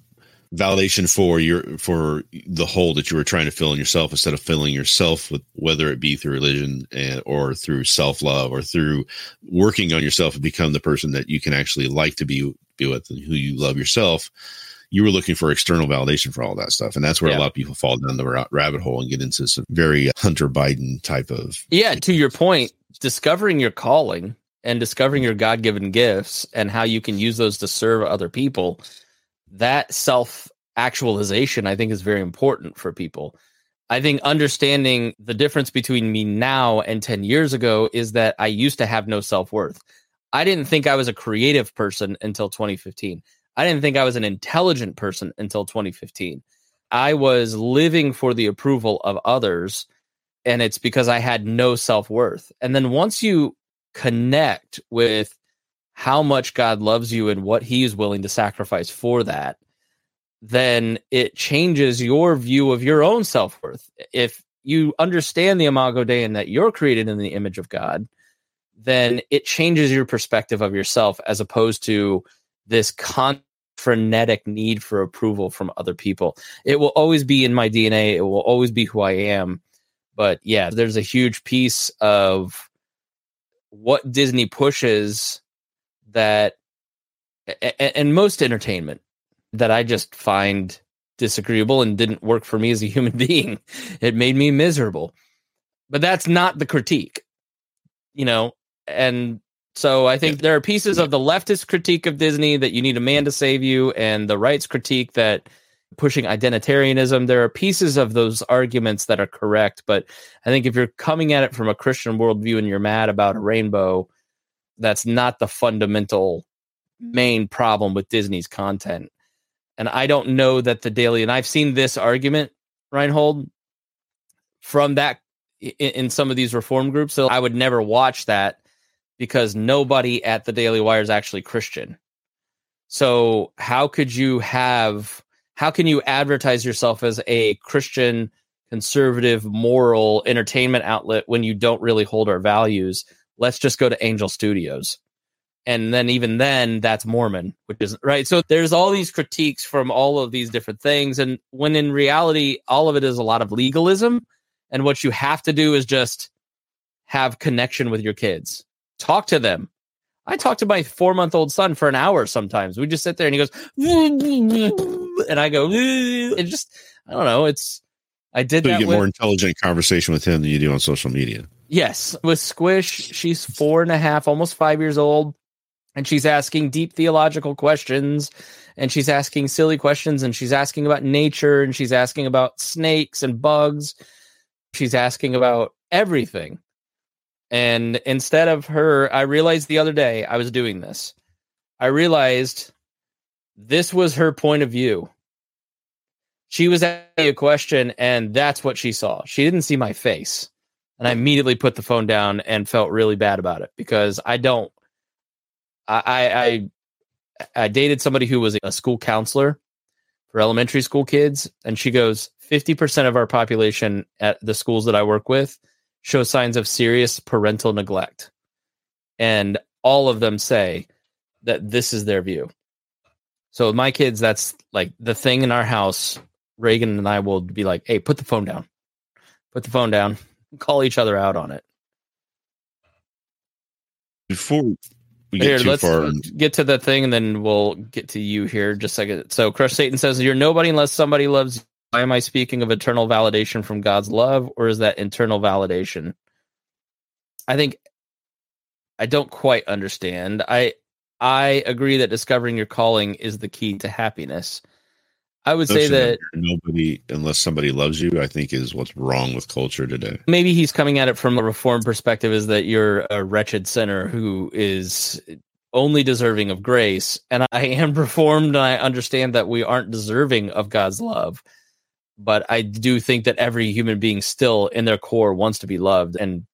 validation for your for the hole that you were trying to fill in yourself instead of filling yourself with whether it be through religion and or through self-love or through working on yourself and become the person that you can actually like to be be with and who you love yourself you were looking for external validation for all that stuff. And that's where yeah. a lot of people fall down the rabbit hole and get into some very uh, hunter biden type of yeah to your point discovering your calling and discovering your god-given gifts and how you can use those to serve other people that self actualization i think is very important for people. I think understanding the difference between me now and 10 years ago is that i used to have no self-worth I didn't think I was a creative person until 2015. I didn't think I was an intelligent person until 2015. I was living for the approval of others, and it's because I had no self worth. And then once you connect with how much God loves you and what He is willing to sacrifice for that, then it changes your view of your own self worth. If you understand the Imago Dei and that you're created in the image of God, then it changes your perspective of yourself as opposed to this con frenetic need for approval from other people. It will always be in my DNA. It will always be who I am. But yeah, there's a huge piece of what Disney pushes that and most entertainment that I just find disagreeable and didn't work for me as a human being. It made me miserable. But that's not the critique. You know, and so I think there are pieces of the leftist critique of Disney that you need a man to save you, and the right's critique that pushing identitarianism. There are pieces of those arguments that are correct, but I think if you're coming at it from a Christian worldview and you're mad about a rainbow, that's not the fundamental main problem with Disney's content. And I don't know that the daily, and I've seen this argument, Rhinehold, from that in, in some of these reform groups. So I would never watch that because nobody at the Daily Wire is actually Christian. So how could you have how can you advertise yourself as a Christian conservative moral entertainment outlet when you don't really hold our values? Let's just go to Angel Studios. And then even then that's Mormon, which isn't right. So there's all these critiques from all of these different things and when in reality all of it is a lot of legalism and what you have to do is just have connection with your kids talk to them. I talk to my four month old son for an hour sometimes. We just sit there and he goes, and I go, it just, I don't know. It's, I did so that. You get with, more intelligent conversation with him than you do on social media. Yes. With Squish, she's four and a half, almost five years old. And she's asking deep theological questions and she's asking silly questions and she's asking about nature and she's asking about snakes and bugs. She's asking about everything. And instead of her, I realized the other day I was doing this. I realized this was her point of view. She was asking a question, and that's what she saw. She didn't see my face. And I immediately put the phone down and felt really bad about it because I don't. I I I dated somebody who was a school counselor for elementary school kids, and she goes, 50% of our population at the schools that I work with show signs of serious parental neglect. And all of them say that this is their view. So my kids, that's like the thing in our house. Reagan and I will be like, "Hey, put the phone down. Put the phone down. Call each other out on it." Before we get here, too let's far, get to the thing, and then we'll get to you here just a second. So, Crush Satan says, "You're nobody unless somebody loves why am I speaking of eternal validation from God's love, or is that internal validation? I think I don't quite understand. I I agree that discovering your calling is the key to happiness. I would say that nobody, unless somebody loves you, I think is what's wrong with culture today. Maybe he's coming at it from a reform perspective is that you're a wretched sinner who is only deserving of grace. And I am reformed and I understand that we aren't deserving of God's love but I do think that every human being still in their core wants to be loved. And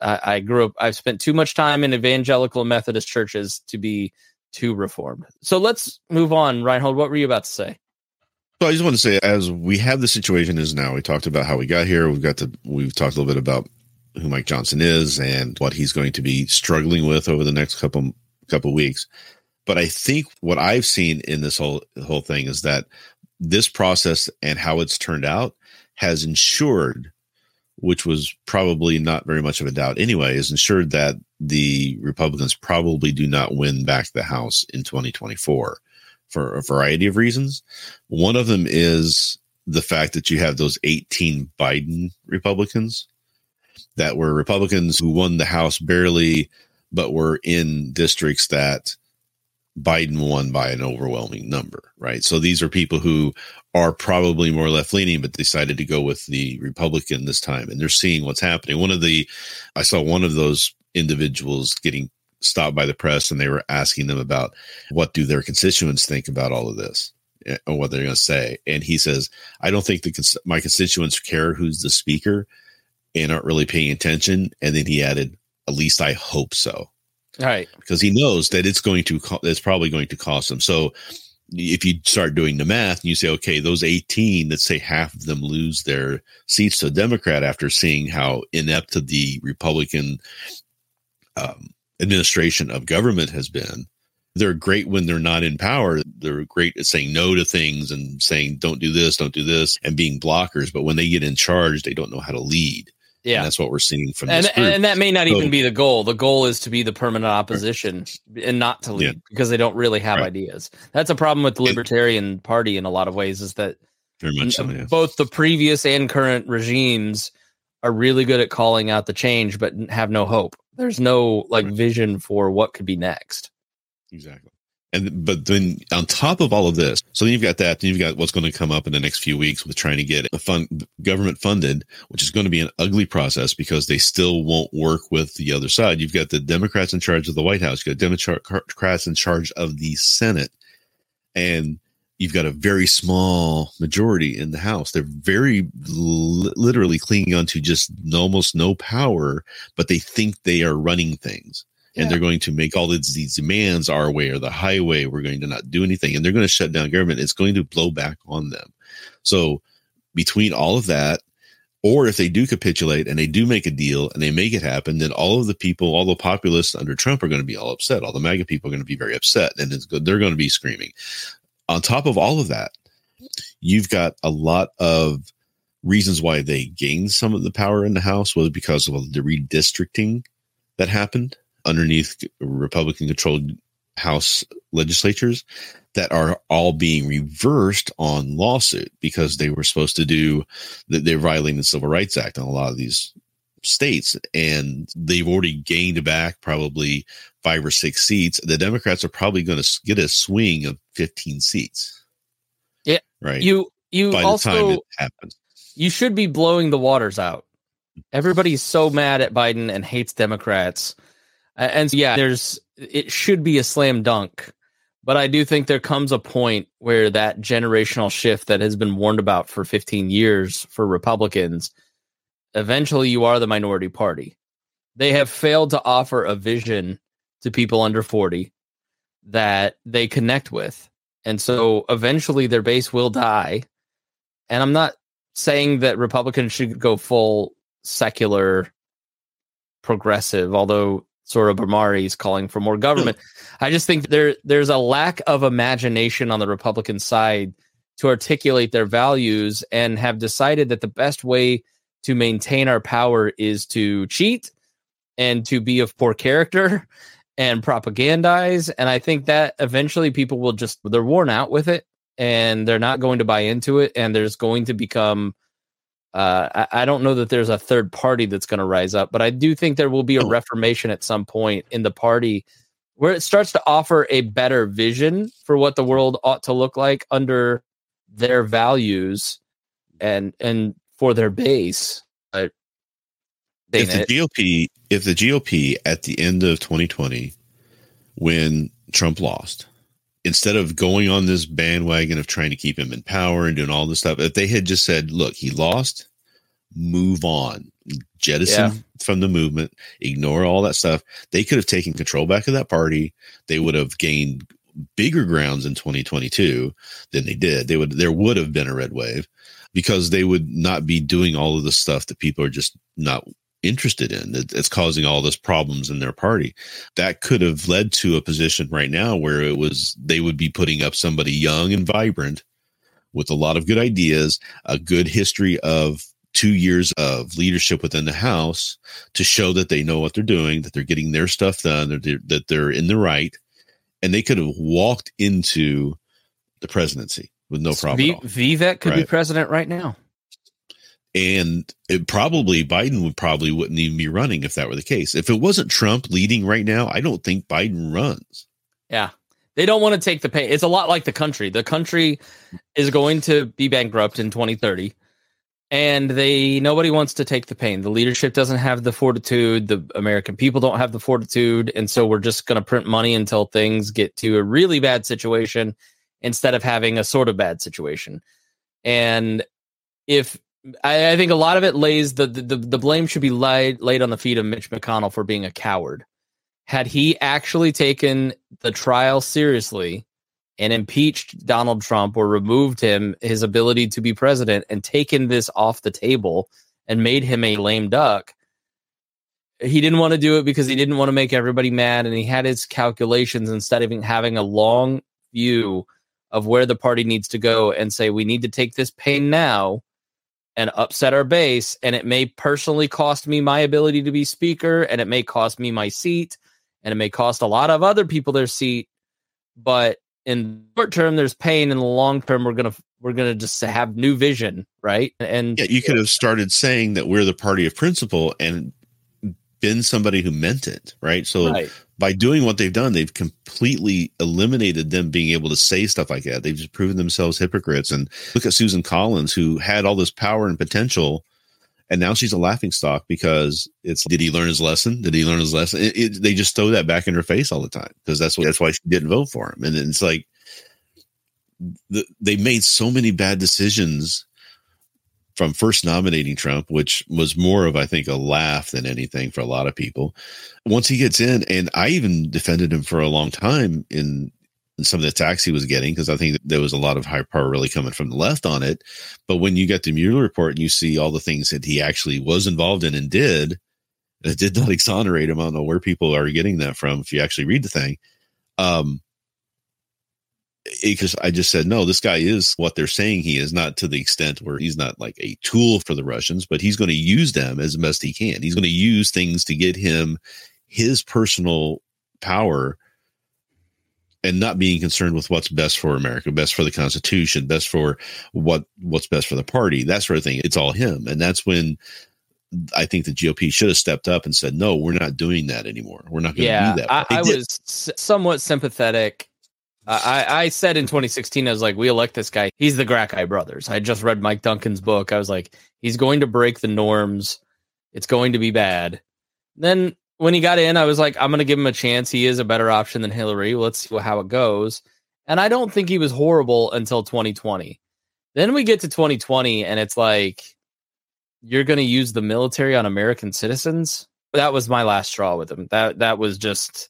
I, I grew up, I've spent too much time in evangelical Methodist churches to be too reformed. So let's move on. Rhinehold, what were you about to say? So I just want to say, as we have the situation is now, we talked about how we got here. We've got to, we've talked a little bit about who Mike Johnson is and what he's going to be struggling with over the next couple couple weeks. But I think what I've seen in this whole whole thing is that this process and how it's turned out has ensured, which was probably not very much of a doubt anyway, is ensured that the Republicans probably do not win back the House in 2024 for a variety of reasons. One of them is the fact that you have those 18 Biden Republicans that were Republicans who won the House barely, but were in districts that Biden won by an overwhelming number, right? So these are people who are probably more left leaning, but decided to go with the Republican this time. And they're seeing what's happening. One of the, I saw one of those individuals getting stopped by the press and they were asking them about what do their constituents think about all of this eh, and what they're going to say. And he says, I don't think the my constituents care who's the speaker and aren't really paying attention. And then he added, at least I hope so. Right. Because he knows that it's going to, it's probably going to cost him. So if you start doing the math and you say, okay, those 18, let's say half of them lose their seats to a Democrat after seeing how inept the Republican um, administration of government has been. They're great when they're not in power. They're great at saying no to things and saying, don't do this, don't do this, and being blockers. But when they get in charge, they don't know how to lead. Yeah, and that's what we're seeing from and, this and that may not so, even be the goal. The goal is to be the permanent opposition and not to lead yeah. because they don't really have right. ideas. That's a problem with the Libertarian Party in a lot of ways. Is that very much so, yeah. both the previous and current regimes are really good at calling out the change, but have no hope. There's no like right. vision for what could be next. Exactly. And but then on top of all of this, so then you've got that, then you've got what's going to come up in the next few weeks with trying to get a fund government funded, which is going to be an ugly process because they still won't work with the other side. You've got the Democrats in charge of the White House, you've got Democrats in charge of the Senate, and you've got a very small majority in the House. They're very li- literally clinging on to just almost no power, but they think they are running things and they're going to make all these, these demands our way or the highway. We're going to not do anything and they're going to shut down government. It's going to blow back on them. So between all of that, or if they do capitulate and they do make a deal and they make it happen, then all of the people, all the populists under Trump are going to be all upset. All the MAGA people are going to be very upset and they're going to be screaming. On top of all of that, you've got a lot of reasons why they gained some of the power in the House was because of the redistricting that happened underneath Republican controlled House legislatures that are all being reversed on lawsuit because they were supposed to do that they're violating the Civil Rights Act in a lot of these states and they've already gained back probably five or six seats. The Democrats are probably going to get a swing of 15 seats. Yeah. Right. You you by also, the time it happens. You should be blowing the waters out. Mm. Everybody's so mad at Biden and hates Democrats and so, yeah, there's it should be a slam dunk. But I do think there comes a point where that generational shift that has been warned about for 15 years for Republicans, eventually you are the minority party. They have failed to offer a vision to people under 40 that they connect with. And so eventually their base will die. And I'm not saying that Republicans should go full secular progressive, although Sohrab Ahmari is calling for more government. I just think there there's a lack of imagination on the Republican side to articulate their values and have decided that the best way to maintain our power is to cheat and to be of poor character and propagandize. And I think that eventually people will just they're worn out with it and they're not going to buy into it and there's going to become uh, I, I, don't know that there's a third party that's going to rise up, but I do think there will be a oh. reformation at some point in the party where it starts to offer a better vision for what the world ought to look like under their values and and for their base. Uh, if the GOP, if the GOP at the end of 2020, when Trump lost, instead of going on this bandwagon of trying to keep him in power and doing all this stuff, if they had just said, look, he lost, move on, jettison yeah. from the movement, ignore all that stuff, they could have taken control back of that party. They would have gained bigger grounds in 2022 than they did. They would, there would have been a red wave because they would not be doing all of the stuff that people are just not interested in. that's causing all this problems in their party. That could have led to a position right now where it was they would be putting up somebody young and vibrant with a lot of good ideas, a good history of two years of leadership within the house to show that they know what they're doing, that they're getting their stuff done, that they're, that they're in the right. And they could have walked into the presidency with no problem. V- Vivek could right? be president right now and it probably Biden would probably wouldn't even be running if that were the case. If it wasn't Trump leading right now, I don't think Biden runs. Yeah. They don't want to take the pain. It's a lot like the country. The country is going to be bankrupt in 2030 and they nobody wants to take the pain. The leadership doesn't have the fortitude. The American people don't have the fortitude, and so we're just going to print money until things get to a really bad situation instead of having a sort of bad situation. And if I, I think a lot of it lays the, the the blame should be laid laid on the feet of Mitch McConnell for being a coward. Had he actually taken the trial seriously and impeached Donald Trump or removed him his ability to be president and taken this off the table and made him a lame duck, he didn't want to do it because he didn't want to make everybody mad and he had his calculations instead of having a long view of where the party needs to go and say we need to take this pain now and upset our base and it may personally cost me my ability to be speaker and it may cost me my seat and it may cost a lot of other people their seat but in short term there's pain in the long term we're gonna we're gonna just have new vision right and yeah you could have started saying that we're the party of principle and been somebody who meant it right so right. By doing what they've done they've completely eliminated them being able to say stuff like that. They've just proven themselves hypocrites. And look at susan collins who had all this power and potential and now she's a laughing stock because it's did he learn his lesson? Did he learn his lesson? It, it, they just throw that back in her face all the time because that's what that's why she didn't vote for him. And it's like the, they made so many bad decisions from first nominating Trump, which was more of, I think, a laugh than anything for a lot of people. Once he gets in, and I even defended him for a long time in some of the attacks he was getting because I think there was a lot of high power really coming from the left on it. But when you get the Mueller report and you see all the things that he actually was involved in and did, it did not exonerate him. I don't know where people are getting that from if you actually read the thing. Um, because I just said, no, this guy is what they're saying he is, not to the extent where he's not like a tool for the Russians, but he's going to use them as best he can. He's going to use things to get him his personal power and not being concerned with what's best for America, best for the Constitution, best for what what's best for the party, that sort of thing. It's all him, and that's when I think the GOP should have stepped up and said, "No, we're not doing that anymore. We're not going to yeah, do that." I, I was somewhat sympathetic. I, I said in 2016, I was like, "We elect this guy. He's the Gracchi brothers." I just read Mike Duncan's book. I was like, "He's going to break the norms. It's going to be bad." Then when he got in, I was like, I'm going to give him a chance. He is a better option than Hillary. Let's see how it goes. And I don't think he was horrible until 2020. Then we get to 2020, and it's like, you're going to use the military on American citizens. That was my last straw with him. That that was just,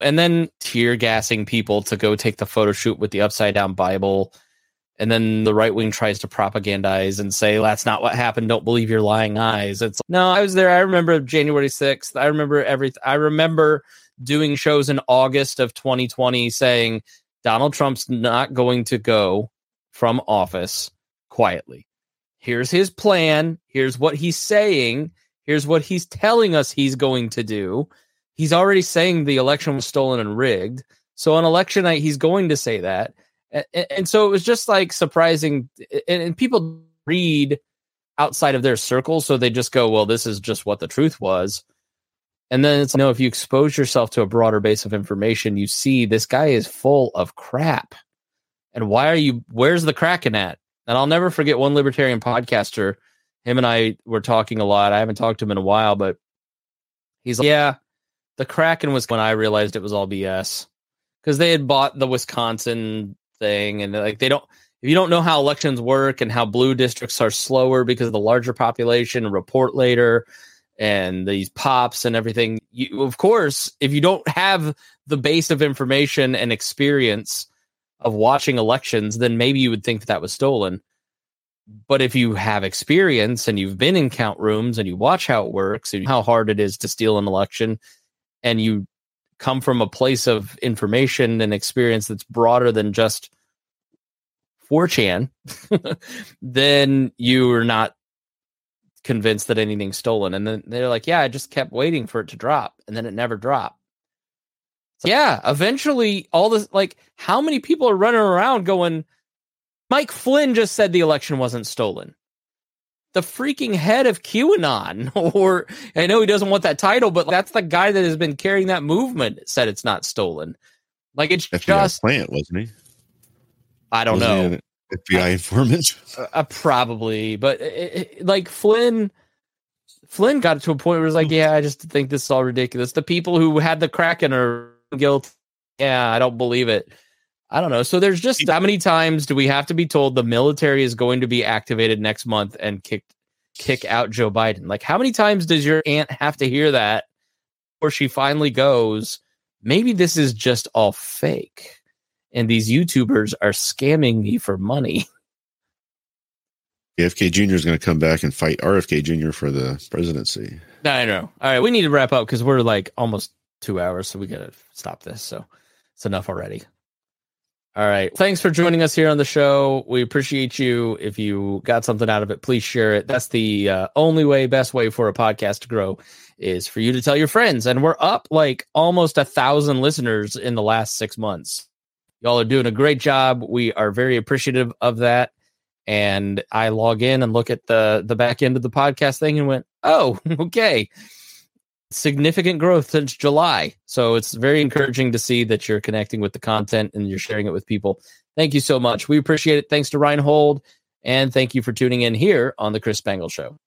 and then tear gassing people to go take the photo shoot with the upside down Bible. And then the right wing tries to propagandize and say that's not what happened. Don't believe your lying eyes. It's no i was there. I remember january 6th i remember everything i remember doing shows in august of 2020 saying donald trump's not going to go from office quietly. Here's his plan. Here's what he's saying. Here's what he's telling us he's going to do he's already saying the election was stolen and rigged. So on election night he's going to say that. And, and so it was just like surprising and, and people read outside of their circle so they just go well this is just what the truth was. And then it's you know if you expose yourself to a broader base of information you see this guy is full of crap. And why are you where's the kraken at? And i'll never forget one libertarian podcaster him and i were talking a lot. I haven't talked to him in a while but he's like yeah the kraken was when i realized it was all bs because they had bought the wisconsin thing and like they don't if you don't know how elections work and how blue districts are slower because of the larger population report later and these pops and everything you, of course if you don't have the base of information and experience of watching elections then maybe you would think that, that was stolen. But if you have experience and you've been in count rooms and you watch how it works and how hard it is to steal an election and you come from a place of information and experience that's broader than just 4chan, then you are not convinced that anything's stolen. And then they're like, yeah, I just kept waiting for it to drop. And then it never dropped. So, yeah, eventually all this, like, how many people are running around going, Mike Flynn just said the election wasn't stolen the freaking head of QAnon. Or I know he doesn't want that title, but that's the guy that has been carrying that movement said it's not stolen. Like it's FBI just plant, wasn't he? I don't wasn't know. FBI informant. Uh, uh, probably, but it, it, like Flynn, Flynn got to a point where it was like, yeah, I just think this is all ridiculous. The people who had the Kraken are guilt. Yeah, I don't believe it. I don't know. So there's just how many times do we have to be told the military is going to be activated next month and kick kick out Joe Biden? Like how many times does your aunt have to hear that before she finally goes, maybe this is just all fake and these YouTubers are scamming me for money. JFK Jr. is going to come back and fight RFK Jr. for the presidency. I know. All right, we need to wrap up because we're like almost two hours, so we got to stop this. So it's enough already. All right. Thanks for joining us here on the show. We appreciate you. If you got something out of it, please share it. That's the uh, only way, best way for a podcast to grow is for you to tell your friends. And we're up like almost a thousand listeners in the last six months. Y'all are doing a great job. We are very appreciative of that. And I log in and look at the the back end of the podcast thing and went, oh, okay. Significant growth since July. So it's very encouraging to see that you're connecting with the content and you're sharing it with people. Thank you so much. We appreciate it. Thanks to Rhinehold. And thank you for tuning in here on the Chris Spangle Show.